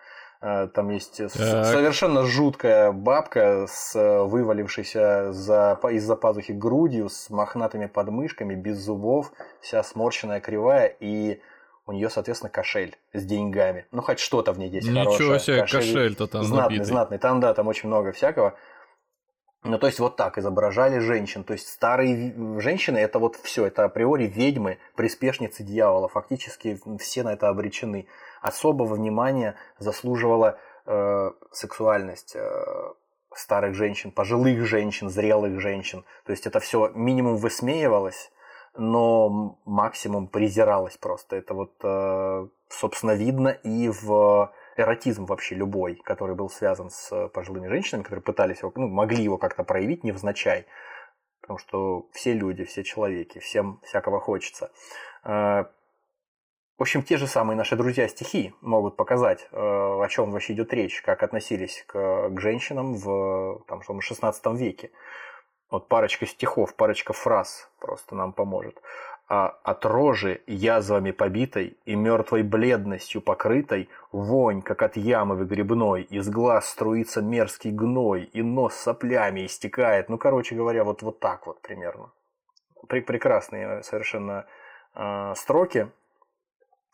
Э, там есть так. совершенно жуткая бабка с э, вывалившейся за, из-за пазухи грудью, с мохнатыми подмышками, без зубов, вся сморщенная, кривая, и у нее, соответственно, кошель с деньгами. Ну, хоть что-то в ней есть Ничего хорошее. Ничего себе, кошель-то там Знатный, набитый. знатный. Там, да, там очень много всякого. Ну, то есть вот так изображали женщин. То есть старые женщины это вот все, это априори ведьмы, приспешницы дьявола. Фактически все на это обречены. Особого внимания заслуживала э, сексуальность э, старых женщин, пожилых женщин, зрелых женщин. То есть это все минимум высмеивалось, но максимум презиралось просто. Это вот, э, собственно, видно и в эротизм вообще любой, который был связан с э, пожилыми женщинами, которые пытались его, ну, могли его как-то проявить невзначай, потому что все люди, все человеки, всем всякого хочется. Э, в общем, те же самые наши друзья стихи могут показать, э, о чем вообще идет речь, как относились к, к женщинам в там, что, 16 веке. Вот парочка стихов, парочка фраз просто нам поможет а от рожи язвами побитой и мертвой бледностью покрытой вонь, как от ямы выгребной, из глаз струится мерзкий гной, и нос соплями истекает. Ну, короче говоря, вот, вот так вот примерно. При, прекрасные совершенно э, строки.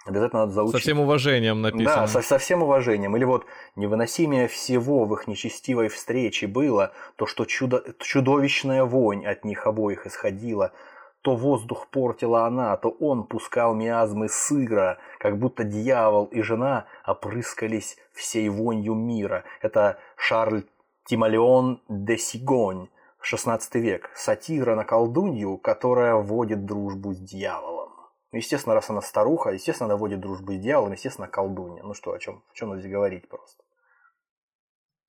Обязательно надо заучить. Со всем уважением написано. Да, со, со всем уважением. Или вот невыносимее всего в их нечестивой встрече было то, что чудо, чудовищная вонь от них обоих исходила – то воздух портила она, то он пускал миазмы сыра, как будто дьявол и жена опрыскались всей вонью мира. Это Шарль Тималеон де Сигонь, 16 век, сатира на колдунью, которая вводит дружбу с дьяволом. Естественно, раз она старуха, естественно, она вводит дружбу с дьяволом, естественно, колдунья. Ну что, о чем, о чем здесь говорить просто?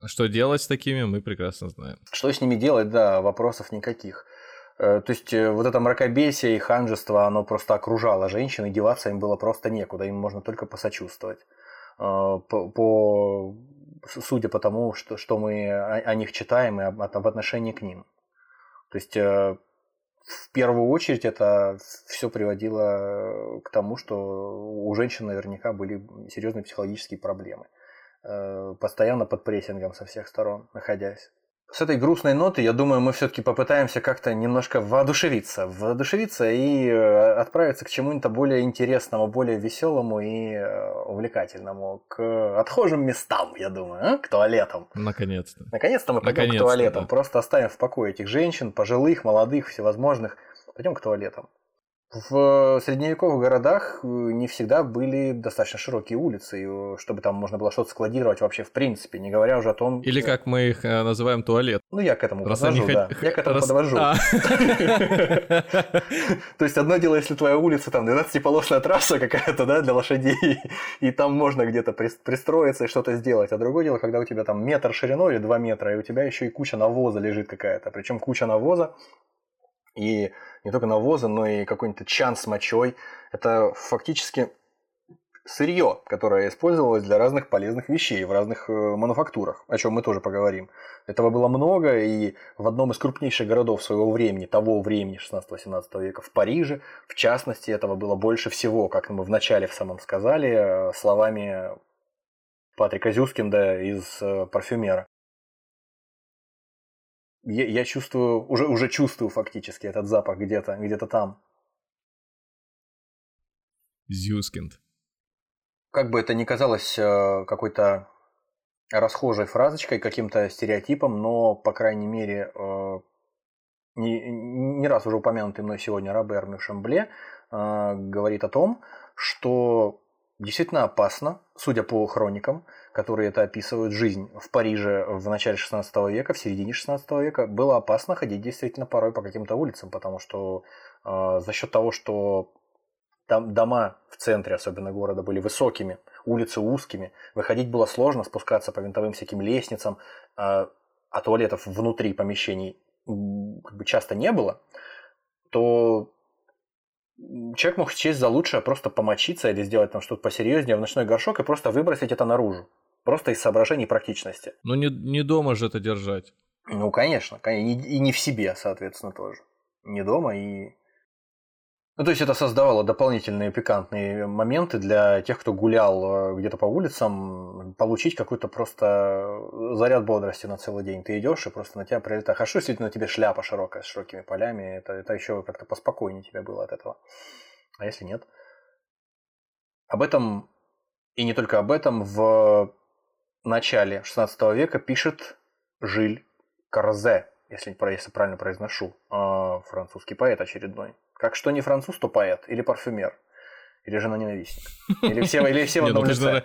Что делать с такими, мы прекрасно знаем. Что с ними делать, да, вопросов никаких. Э, то есть э, вот это мракобесие и ханжество, оно просто окружало женщин, и деваться им было просто некуда, им можно только посочувствовать. Э, по, по, судя по тому, что, что мы о, о них читаем и об, об отношении к ним. То есть в первую очередь это все приводило к тому, что у женщин наверняка были серьезные психологические проблемы. Постоянно под прессингом со всех сторон находясь. С этой грустной ноты, я думаю, мы все-таки попытаемся как-то немножко воодушевиться, воодушевиться и э, отправиться к чему-нибудь более интересному, более веселому и э, увлекательному, к отхожим местам, я думаю, а? к туалетам. Наконец-то. Наконец-то мы пойдем Наконец-то, к туалетам. Да. Просто оставим в покое этих женщин, пожилых, молодых, всевозможных. Пойдем к туалетам. В средневековых городах э, не всегда были достаточно широкие улицы, чтобы там можно было что-то складировать вообще в принципе, не говоря уже о том... Или как мы их э, называем туалет. Ну, я к этому Раз подвожу, они... да. Я к этому Раз... подвожу. А. [laughs] То есть одно дело, если твоя улица, там, 12-полосная трасса какая-то, да, для лошадей, [laughs] и там можно где-то пристроиться и что-то сделать, а другое дело, когда у тебя там метр шириной или два метра, и у тебя еще и куча навоза лежит какая-то, причем куча навоза, и не только навоза, но и какой-нибудь чан с мочой. Это фактически сырье, которое использовалось для разных полезных вещей в разных э, мануфактурах, о чем мы тоже поговорим. Этого было много, и в одном из крупнейших городов своего времени, того времени, 16-18 века, в Париже, в частности, этого было больше всего, как мы вначале в самом сказали, э, словами Патрика Зюскинда из э, «Парфюмера» я, я чувствую, уже, уже чувствую фактически этот запах где-то, где-то там. Зюскинд. Как бы это ни казалось э, какой-то расхожей фразочкой, каким-то стереотипом, но, по крайней мере, э, не, не раз уже упомянутый мной сегодня Робер Мюшембле э, говорит о том, что действительно опасно, судя по хроникам, которые это описывают, жизнь в Париже в начале 16 века, в середине 16 века, было опасно ходить действительно порой по каким-то улицам, потому что э, за счет того, что там дома в центре, особенно города, были высокими, улицы узкими, выходить было сложно, спускаться по винтовым всяким лестницам, а, а туалетов внутри помещений как бы часто не было, то человек мог счесть за лучшее просто помочиться или сделать там что-то посерьезнее в ночной горшок и просто выбросить это наружу. Просто из соображений практичности. Ну не, не дома же это держать. Ну, конечно, и не в себе, соответственно, тоже. Не дома и ну, то есть это создавало дополнительные пикантные моменты для тех, кто гулял э, где-то по улицам, получить какой-то просто заряд бодрости на целый день. Ты идешь и просто на тебя прилетает. Хорошо, действительно, на тебе шляпа широкая, с широкими полями. Это, это еще как-то поспокойнее тебе было от этого. А если нет? Об этом, и не только об этом, в начале 16 века пишет Жиль Карзе, если, если правильно произношу, э, французский поэт очередной. Как что не француз, то поэт или парфюмер. Или жена-ненавистник. Или все, или все в [laughs] ну одном лице.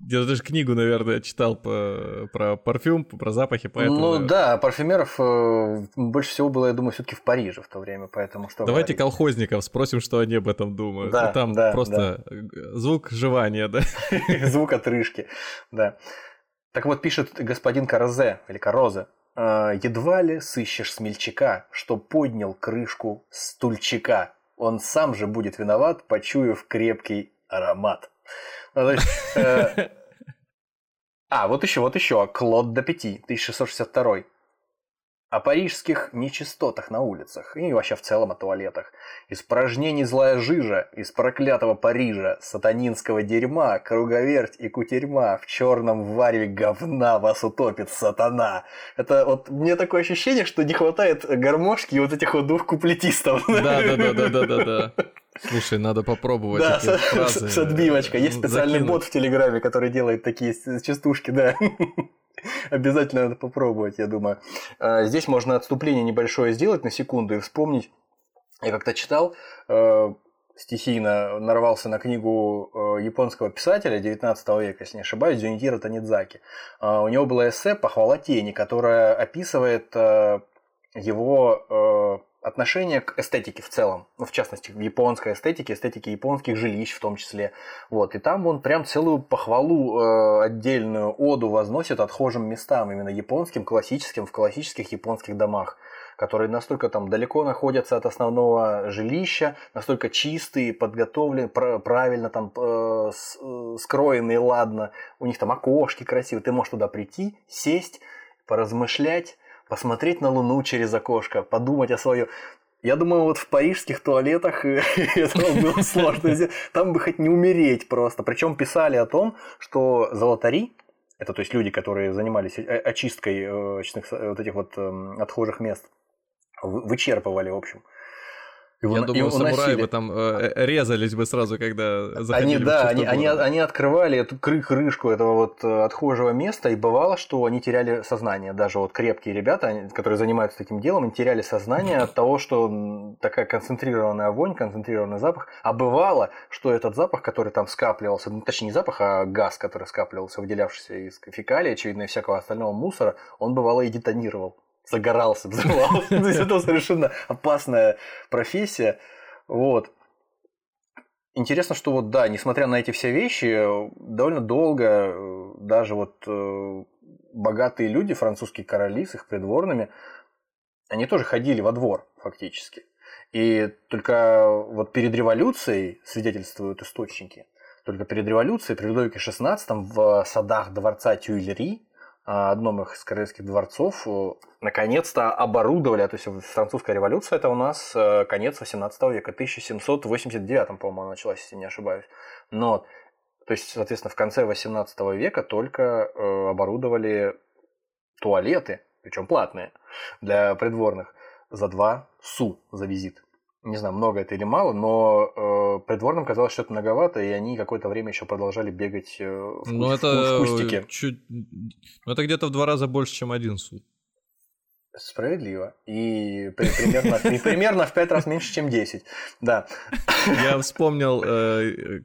Я даже книгу, наверное, читал по, про парфюм, про запахи, поэтому... Ну да, парфюмеров э, больше всего было, я думаю, все таки в Париже в то время, поэтому что Давайте говорить? колхозников спросим, что они об этом думают. Да, Там да, просто да. звук жевания, да? [laughs] Звук отрыжки, да. Так вот, пишет господин Карозе, или Карозе, а, едва ли сыщешь смельчака, что поднял крышку стульчика. Он сам же будет виноват, почуяв крепкий аромат. Ну, э, [laughs] а, вот еще, вот еще. Клод до пяти, 1662 о парижских нечистотах на улицах и вообще в целом о туалетах. Испражнений злая жижа, из проклятого Парижа, сатанинского дерьма, круговерть и кутерьма, в черном вареве говна вас утопит сатана. Это вот мне такое ощущение, что не хватает гармошки и вот этих вот двух куплетистов. Да, да, да, да, да, да, да. Слушай, надо попробовать да, с, фразы. С отбивочкой. Есть специальный закинуть. бот в Телеграме, который делает такие частушки, да. Обязательно надо попробовать, я думаю. А, здесь можно отступление небольшое сделать на секунду и вспомнить. Я как-то читал, э, стихийно нарвался на книгу э, японского писателя 19 века, если не ошибаюсь, Дзюнитира Танидзаки. А, у него было эссе «Похвала тени», которая описывает его отношение к эстетике в целом, ну, в частности, к японской эстетике, эстетике японских жилищ в том числе. Вот. И там он прям целую похвалу э, отдельную оду возносит отхожим местам, именно японским, классическим, в классических японских домах которые настолько там далеко находятся от основного жилища, настолько чистые, подготовлены, правильно там э, э, скроенные, ладно, у них там окошки красивые, ты можешь туда прийти, сесть, поразмышлять, посмотреть на Луну через окошко, подумать о своем. Я думаю, вот в парижских туалетах [laughs] это было сложно. Там бы хоть не умереть просто. Причем писали о том, что золотари, это то есть люди, которые занимались очисткой э, вот этих вот эм, отхожих мест, вычерпывали, в общем, его, Я думаю, самураи бы там э, э, резались бы сразу, когда заходили Они, да, они, они, они открывали эту кры крышку этого вот э, отхожего места, и бывало, что они теряли сознание. Даже вот крепкие ребята, которые занимаются таким делом, они теряли сознание от того, что такая концентрированная вонь, концентрированный запах. А бывало, что этот запах, который там скапливался, ну, точнее не запах, а газ, который скапливался, выделявшийся из фекалий, очевидно, и всякого остального мусора, он бывало и детонировал загорался, [laughs] взрывался. То есть это совершенно опасная профессия. Вот. Интересно, что вот да, несмотря на эти все вещи, довольно долго э, даже вот э, богатые люди, французские короли с их придворными, они тоже ходили во двор фактически. И только вот перед революцией свидетельствуют источники, только перед революцией при Людовике XVI в садах дворца Тюильри одном из королевских дворцов э, наконец-то оборудовали, то есть французская революция это у нас э, конец 18 века, 1789, по-моему, началась, если не ошибаюсь. Но, то есть, соответственно, в конце 18 века только э, оборудовали туалеты, причем платные, для придворных, за 2 су за визит не знаю, много это или мало, но э, придворным казалось, что это многовато, и они какое-то время еще продолжали бегать э, в, ну, это в кустике. Чуть... Ну, это где-то в два раза больше, чем один суд. Справедливо. И примерно, и примерно в пять раз меньше, чем 10. Да. Я вспомнил э,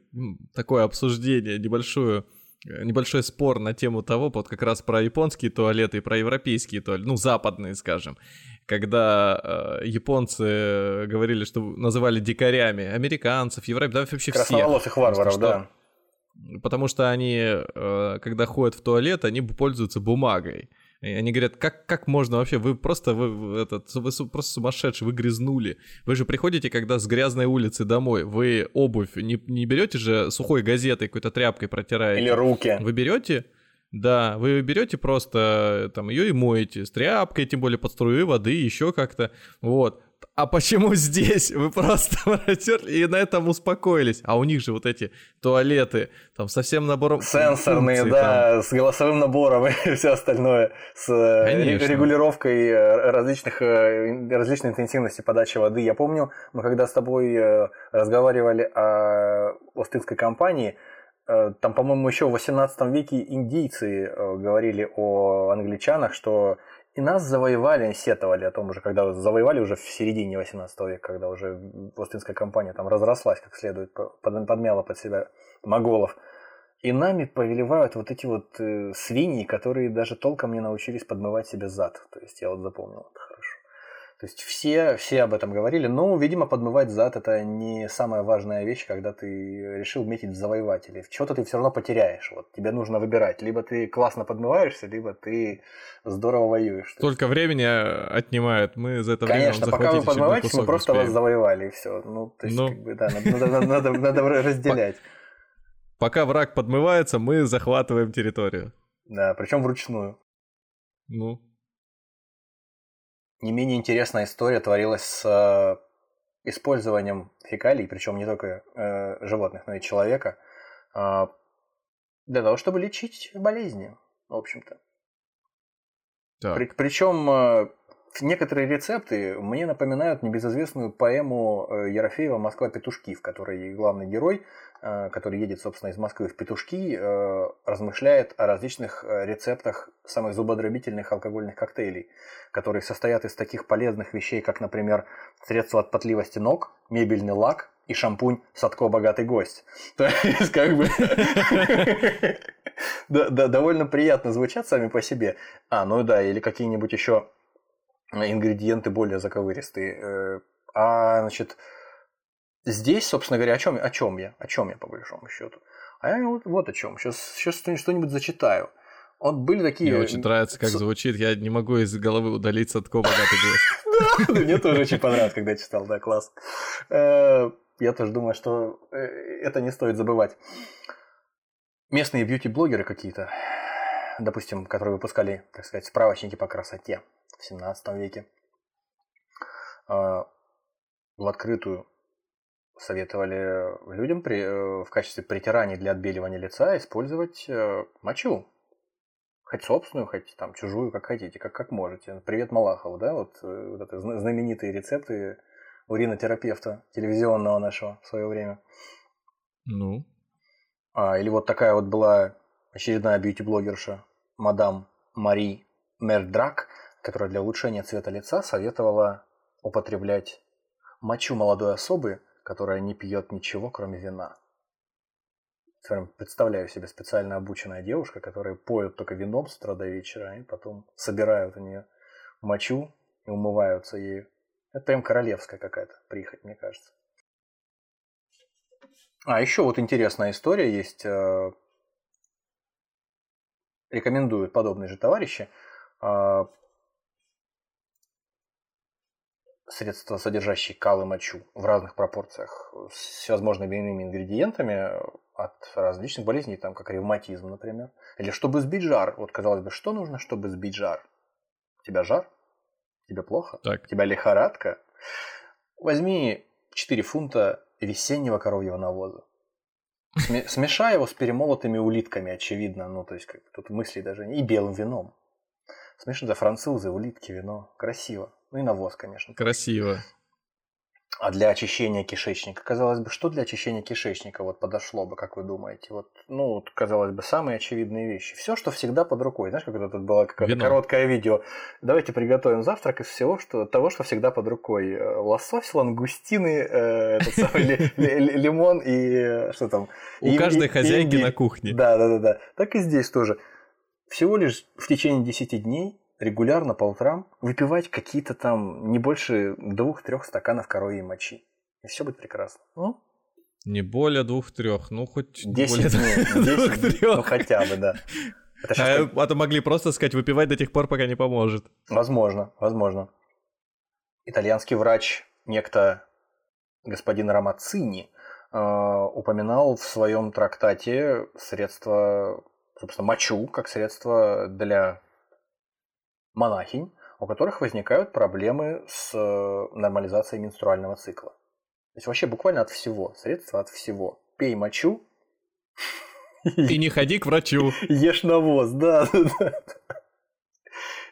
такое обсуждение небольшое небольшой спор на тему того, вот как раз про японские туалеты и про европейские туалеты, ну, западные, скажем. Когда э, японцы говорили, что называли дикарями американцев, европейцев, да вообще всех. Красноволосых варваров, да. Потому что они, э, когда ходят в туалет, они пользуются бумагой. И они говорят, как, как можно вообще, вы просто, вы, этот, вы просто сумасшедшие, вы грязнули. Вы же приходите, когда с грязной улицы домой, вы обувь не, не берете же сухой газетой, какой-то тряпкой протираете. Или руки. Вы берете, да, вы берете просто там ее и моете с тряпкой, тем более под струей воды, еще как-то. Вот а почему [laughs] здесь? Вы просто [laughs] протерли и на этом успокоились. А у них же вот эти туалеты, там совсем набором... Сенсорные, функций, да, там. с голосовым набором [laughs] и все остальное, с э, Конечно. регулировкой э, различных, э, различной интенсивности подачи воды. Я помню, мы когда с тобой разговаривали о Остинской компании, там, по-моему, еще в 18 веке индийцы говорили о англичанах, что и нас завоевали, сетовали о том уже, когда завоевали уже в середине 18 века, когда уже Остинская компания там разрослась как следует, подмяла под себя моголов. И нами повелевают вот эти вот э, свиньи, которые даже толком не научились подмывать себе зад. То есть я вот запомнил это. То есть все, все об этом говорили, но, видимо, подмывать зад это не самая важная вещь, когда ты решил метить в завоевателей. Чего-то ты все равно потеряешь. Вот тебе нужно выбирать. Либо ты классно подмываешься, либо ты здорово воюешь. Столько времени отнимает. Мы за это время Конечно, пока вы подмываетесь, мы просто успеем. вас завоевали, и все. Ну, то есть, ну... как бы, да, надо, надо [laughs] разделять. Пока враг подмывается, мы захватываем территорию. Да, причем вручную. Ну, не менее интересная история творилась с э, использованием фекалий, причем не только э, животных, но и человека, э, для того, чтобы лечить болезни, в общем-то. При, причем э, некоторые рецепты мне напоминают небезызвестную поэму э, Ерофеева «Москва петушки», в которой главный герой Э, который едет, собственно, из Москвы в Петушки, э, размышляет о различных рецептах самых зубодробительных алкогольных коктейлей, которые состоят из таких полезных вещей, как, например, средство от потливости ног, мебельный лак и шампунь «Садко богатый гость». [laughs] То есть, как бы... [laughs] довольно приятно звучат сами по себе. А, ну да, или какие-нибудь еще ингредиенты более заковыристые. А, значит, Здесь, собственно говоря, о чем, о чем я? О чем я, по большому счету? А я вот, вот о чем. Сейчас, сейчас что-нибудь зачитаю. Вот были такие... Мне очень нравится, как звучит. Я не могу из головы удалиться от такого богатый голос. Да, мне тоже очень понравилось, когда читал, да, класс. Э, я тоже думаю, что э, это не стоит забывать. Местные бьюти-блогеры какие-то, допустим, которые выпускали, так сказать, справочники по красоте в 17 веке, э, в открытую советовали людям при, э, в качестве притираний для отбеливания лица использовать э, мочу. Хоть собственную, хоть там чужую, как хотите, как, как можете. Привет Малахову, да, вот, э, вот это знаменитые рецепты уринотерапевта телевизионного нашего в свое время. Ну. А, или вот такая вот была очередная бьюти-блогерша, мадам Мари Мердрак, которая для улучшения цвета лица советовала употреблять мочу молодой особы которая не пьет ничего, кроме вина. Представляю себе специально обученная девушка, которая поет только вином с утра до вечера, и потом собирают у нее мочу и умываются ею. Это прям королевская какая-то прихоть, мне кажется. А еще вот интересная история есть. Э, рекомендуют подобные же товарищи э, средства, содержащие кал и мочу в разных пропорциях с всевозможными иными ингредиентами от различных болезней, там, как ревматизм, например. Или чтобы сбить жар. Вот, казалось бы, что нужно, чтобы сбить жар? У тебя жар? Тебе плохо? Так. У тебя лихорадка? Возьми 4 фунта весеннего коровьего навоза. [laughs] Смешай его с перемолотыми улитками, очевидно. Ну, то есть, как тут мысли даже не. И белым вином. Смешно, да, французы, улитки, вино. Красиво. Ну и навоз, конечно. Красиво. А для очищения кишечника, казалось бы, что для очищения кишечника вот подошло бы, как вы думаете? Вот, ну, вот, казалось бы, самые очевидные вещи. Все, что всегда под рукой. Знаешь, как это тут было какое-то короткое видео. Давайте приготовим завтрак из всего, что того, что всегда под рукой. Э, лосось, лангустины, э, [laughs] лимон и э, что там? У каждой хозяйки на кухне. Да, да, да, да. Так и здесь тоже. Всего лишь в течение 10 дней регулярно по утрам выпивать какие-то там не больше двух-трех стаканов коровьей мочи. И все будет прекрасно. Ну? Не более двух-трех, ну хоть 10 более дней, 10 дней, ну хотя бы, да. А, а то могли просто сказать, выпивать до тех пор, пока не поможет. Возможно, возможно. Итальянский врач, некто господин Рамацини, э, упоминал в своем трактате средства, собственно, мочу, как средство для монахинь, у которых возникают проблемы с э, нормализацией менструального цикла. То есть вообще буквально от всего, средства от всего. Пей мочу. И не ходи к врачу. [laughs] Ешь навоз, [laughs] да.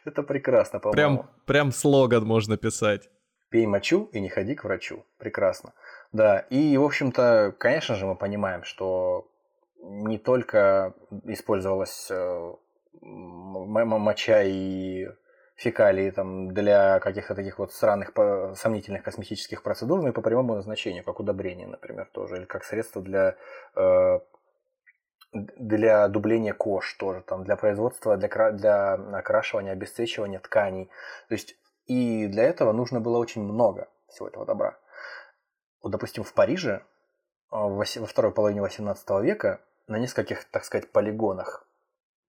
Это прекрасно, по-моему. Прям, прям слоган можно писать. Пей мочу и не ходи к врачу. Прекрасно. Да, и, в общем-то, конечно же, мы понимаем, что не только использовалась э, моча и фекалии там, для каких-то таких вот странных, сомнительных косметических процедур, но и по прямому назначению, как удобрение, например, тоже, или как средство для, э, для дубления кож тоже, там, для производства, для, для окрашивания, обесцвечивания тканей. То есть и для этого нужно было очень много всего этого добра. Вот, допустим, в Париже а, во второй половине 18 века на нескольких, так сказать, полигонах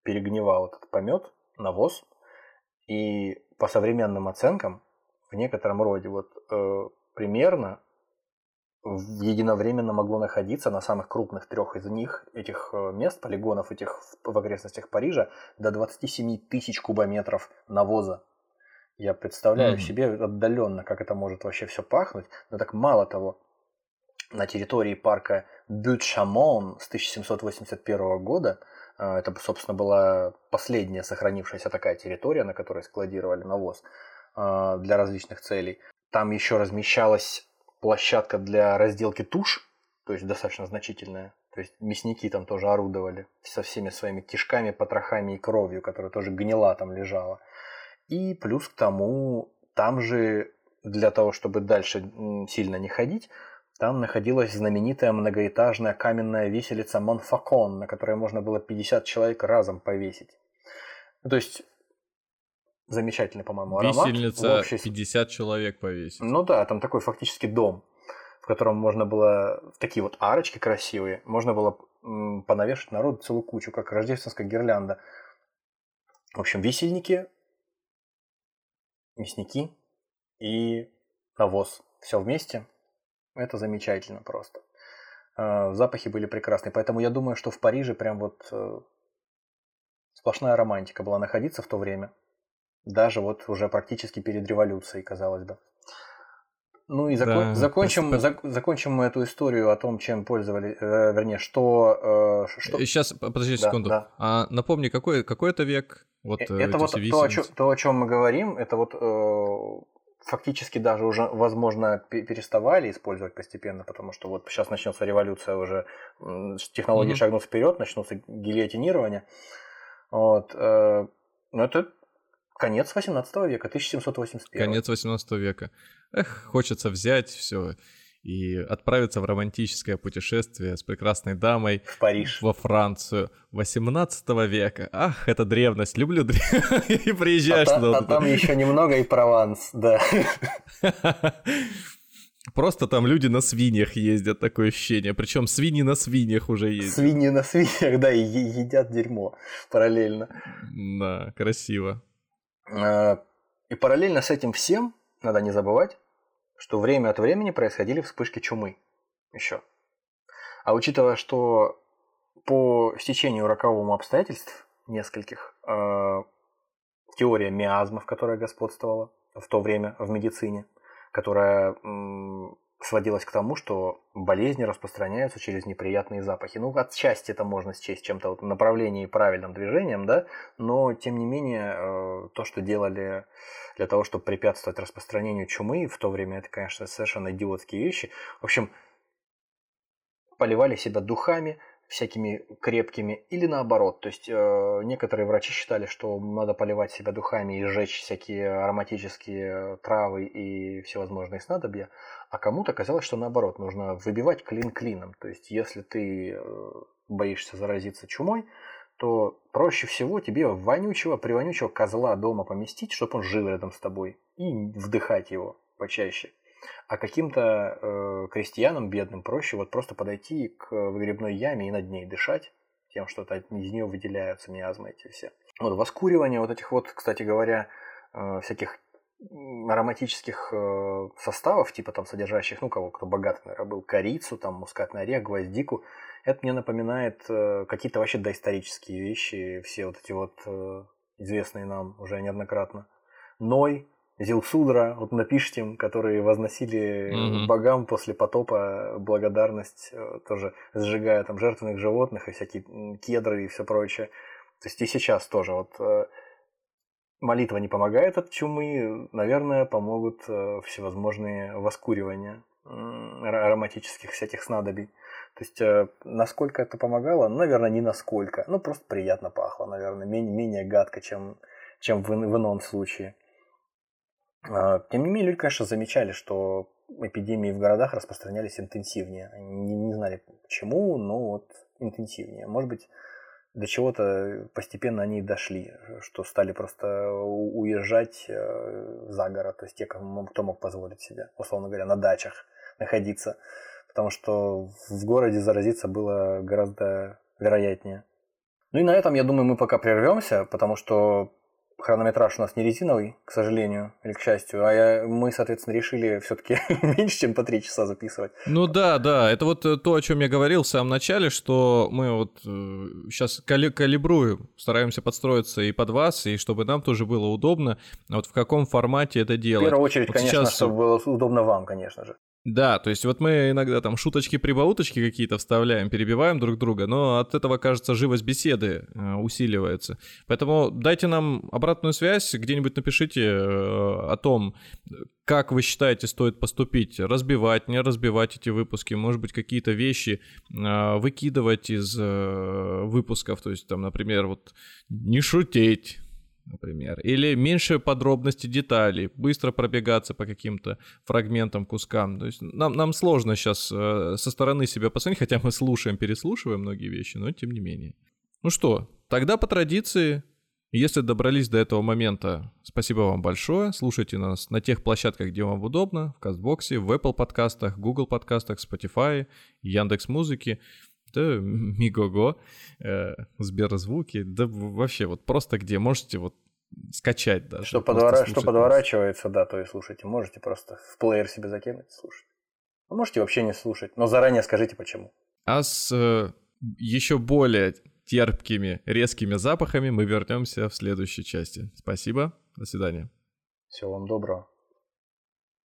перегнивал этот помет, навоз, и по современным оценкам, в некотором роде, вот э, примерно единовременно могло находиться на самых крупных трех из них, этих э, мест, полигонов этих в окрестностях Парижа, до 27 тысяч кубометров навоза. Я представляю mm-hmm. себе отдаленно, как это может вообще все пахнуть. Но так мало того, на территории парка Бют-Шамон с 1781 года, это, собственно, была последняя сохранившаяся такая территория, на которой складировали навоз э, для различных целей. Там еще размещалась площадка для разделки туш, то есть достаточно значительная. То есть мясники там тоже орудовали со всеми своими кишками, потрохами и кровью, которая тоже гнила там лежала. И плюс к тому, там же для того, чтобы дальше сильно не ходить, там находилась знаменитая многоэтажная каменная виселица Монфакон, на которой можно было 50 человек разом повесить. Ну, то есть замечательный, по-моему, аромат. Висельница общей... 50 человек повесить. Ну да, там такой фактически дом, в котором можно было, такие вот арочки красивые, можно было понавешать народ целую кучу, как рождественская гирлянда. В общем, висельники мясники и навоз. Все вместе. Это замечательно просто. А, запахи были прекрасные. Поэтому я думаю, что в Париже прям вот э, сплошная романтика была находиться в то время. Даже вот уже практически перед революцией, казалось бы. Ну и закон, да, закончим, зак, закончим мы эту историю о том, чем пользовались, э, вернее, что, э, что... Сейчас, подожди да, секунду. Да. А, напомни, какой, какой это век? Вот, э, это вот то о, чем, то, о чем мы говорим, это вот э, фактически даже уже, возможно, переставали использовать постепенно, потому что вот сейчас начнется революция уже, технологии mm-hmm. шагнут вперед, начнутся гильотинирование. Вот, э, но это конец 18 века, 1781. Конец 18 века. Эх, хочется взять все и отправиться в романтическое путешествие с прекрасной дамой в Париж, во Францию 18 века. Ах, это древность, люблю древность. [laughs] И приезжаешь а туда. А там еще немного и Прованс, да. [laughs] Просто там люди на свиньях ездят, такое ощущение. Причем свиньи на свиньях уже ездят. Свиньи на свиньях, [laughs] да, и едят дерьмо параллельно. Да, красиво. А, и параллельно с этим всем, надо не забывать, что время от времени происходили вспышки чумы еще. А учитывая, что по стечению роковому обстоятельств нескольких, э, теория миазмов, которая господствовала в то время в медицине, которая сводилась к тому, что болезни распространяются через неприятные запахи. Ну, отчасти это можно счесть чем-то вот направлением и правильным движением, да, но тем не менее э, то, что делали для того, чтобы препятствовать распространению чумы, в то время это, конечно, совершенно идиотские вещи. В общем, поливали себя духами, всякими крепкими, или наоборот. То есть э, некоторые врачи считали, что надо поливать себя духами и сжечь всякие ароматические травы и всевозможные снадобья, а кому-то казалось, что наоборот, нужно выбивать клин клином. То есть если ты э, боишься заразиться чумой, то проще всего тебе вонючего, привонючего козла дома поместить, чтобы он жил рядом с тобой, и вдыхать его почаще. А каким-то э, крестьянам бедным проще вот просто подойти к выгребной яме и над ней дышать, тем, что из нее выделяются миазмы эти все. Вот воскуривание вот этих вот, кстати говоря, э, всяких ароматических э, составов, типа там содержащих, ну, кого кто богатый, наверное, был, корицу, там, мускатный орех, гвоздику, это мне напоминает э, какие-то вообще доисторические вещи, все вот эти вот э, известные нам уже неоднократно. Ной, Зилсудра, вот напишите им, которые возносили mm-hmm. богам после потопа благодарность, э, тоже сжигая там жертвенных животных и всякие кедры и все прочее. То есть и сейчас тоже вот э, молитва не помогает от чумы, наверное, помогут э, всевозможные воскуривания ароматических всяких снадобий. То есть, насколько это помогало? Наверное, не насколько. Ну, просто приятно пахло, наверное, менее, менее гадко, чем, чем в, в ином случае. А, тем не менее, люди, конечно, замечали, что эпидемии в городах распространялись интенсивнее. Не, не знали почему, но вот интенсивнее. Может быть, до чего-то постепенно они дошли, что стали просто уезжать э, за город, то есть те, кто мог позволить себе, условно говоря, на дачах находиться, потому что в городе заразиться было гораздо вероятнее. Ну и на этом, я думаю, мы пока прервемся, потому что хронометраж у нас не резиновый, к сожалению, или к счастью, а я, мы, соответственно, решили все-таки [laughs] меньше, чем по три часа записывать. Ну да, да, это вот э, то, о чем я говорил в самом начале, что мы вот э, сейчас кали калибруем, стараемся подстроиться и под вас, и чтобы нам тоже было удобно, вот в каком формате это делать. В первую очередь, вот конечно, сейчас... чтобы было удобно вам, конечно же. Да, то есть вот мы иногда там шуточки-прибауточки какие-то вставляем, перебиваем друг друга, но от этого, кажется, живость беседы э, усиливается. Поэтому дайте нам обратную связь, где-нибудь напишите э, о том, как вы считаете стоит поступить, разбивать, не разбивать эти выпуски, может быть, какие-то вещи э, выкидывать из выпусков, то есть там, например, вот не шутить, например. Или меньше подробностей, деталей, быстро пробегаться по каким-то фрагментам, кускам. То есть нам, нам сложно сейчас э, со стороны себя посмотреть, хотя мы слушаем, переслушиваем многие вещи, но тем не менее. Ну что, тогда по традиции, если добрались до этого момента, спасибо вам большое. Слушайте нас на тех площадках, где вам удобно, в Кастбоксе, в Apple подкастах, Google подкастах, Spotify, Яндекс Музыки да, Мигого, э, Сберзвуки, да вообще вот просто где можете вот скачать даже. Что, подвора... что подворачивается, да, то и слушайте. Можете просто в плеер себе закинуть, слушать. А можете вообще не слушать, но заранее скажите почему. А с э, еще более терпкими, резкими запахами мы вернемся в следующей части. Спасибо, до свидания. Всего вам доброго.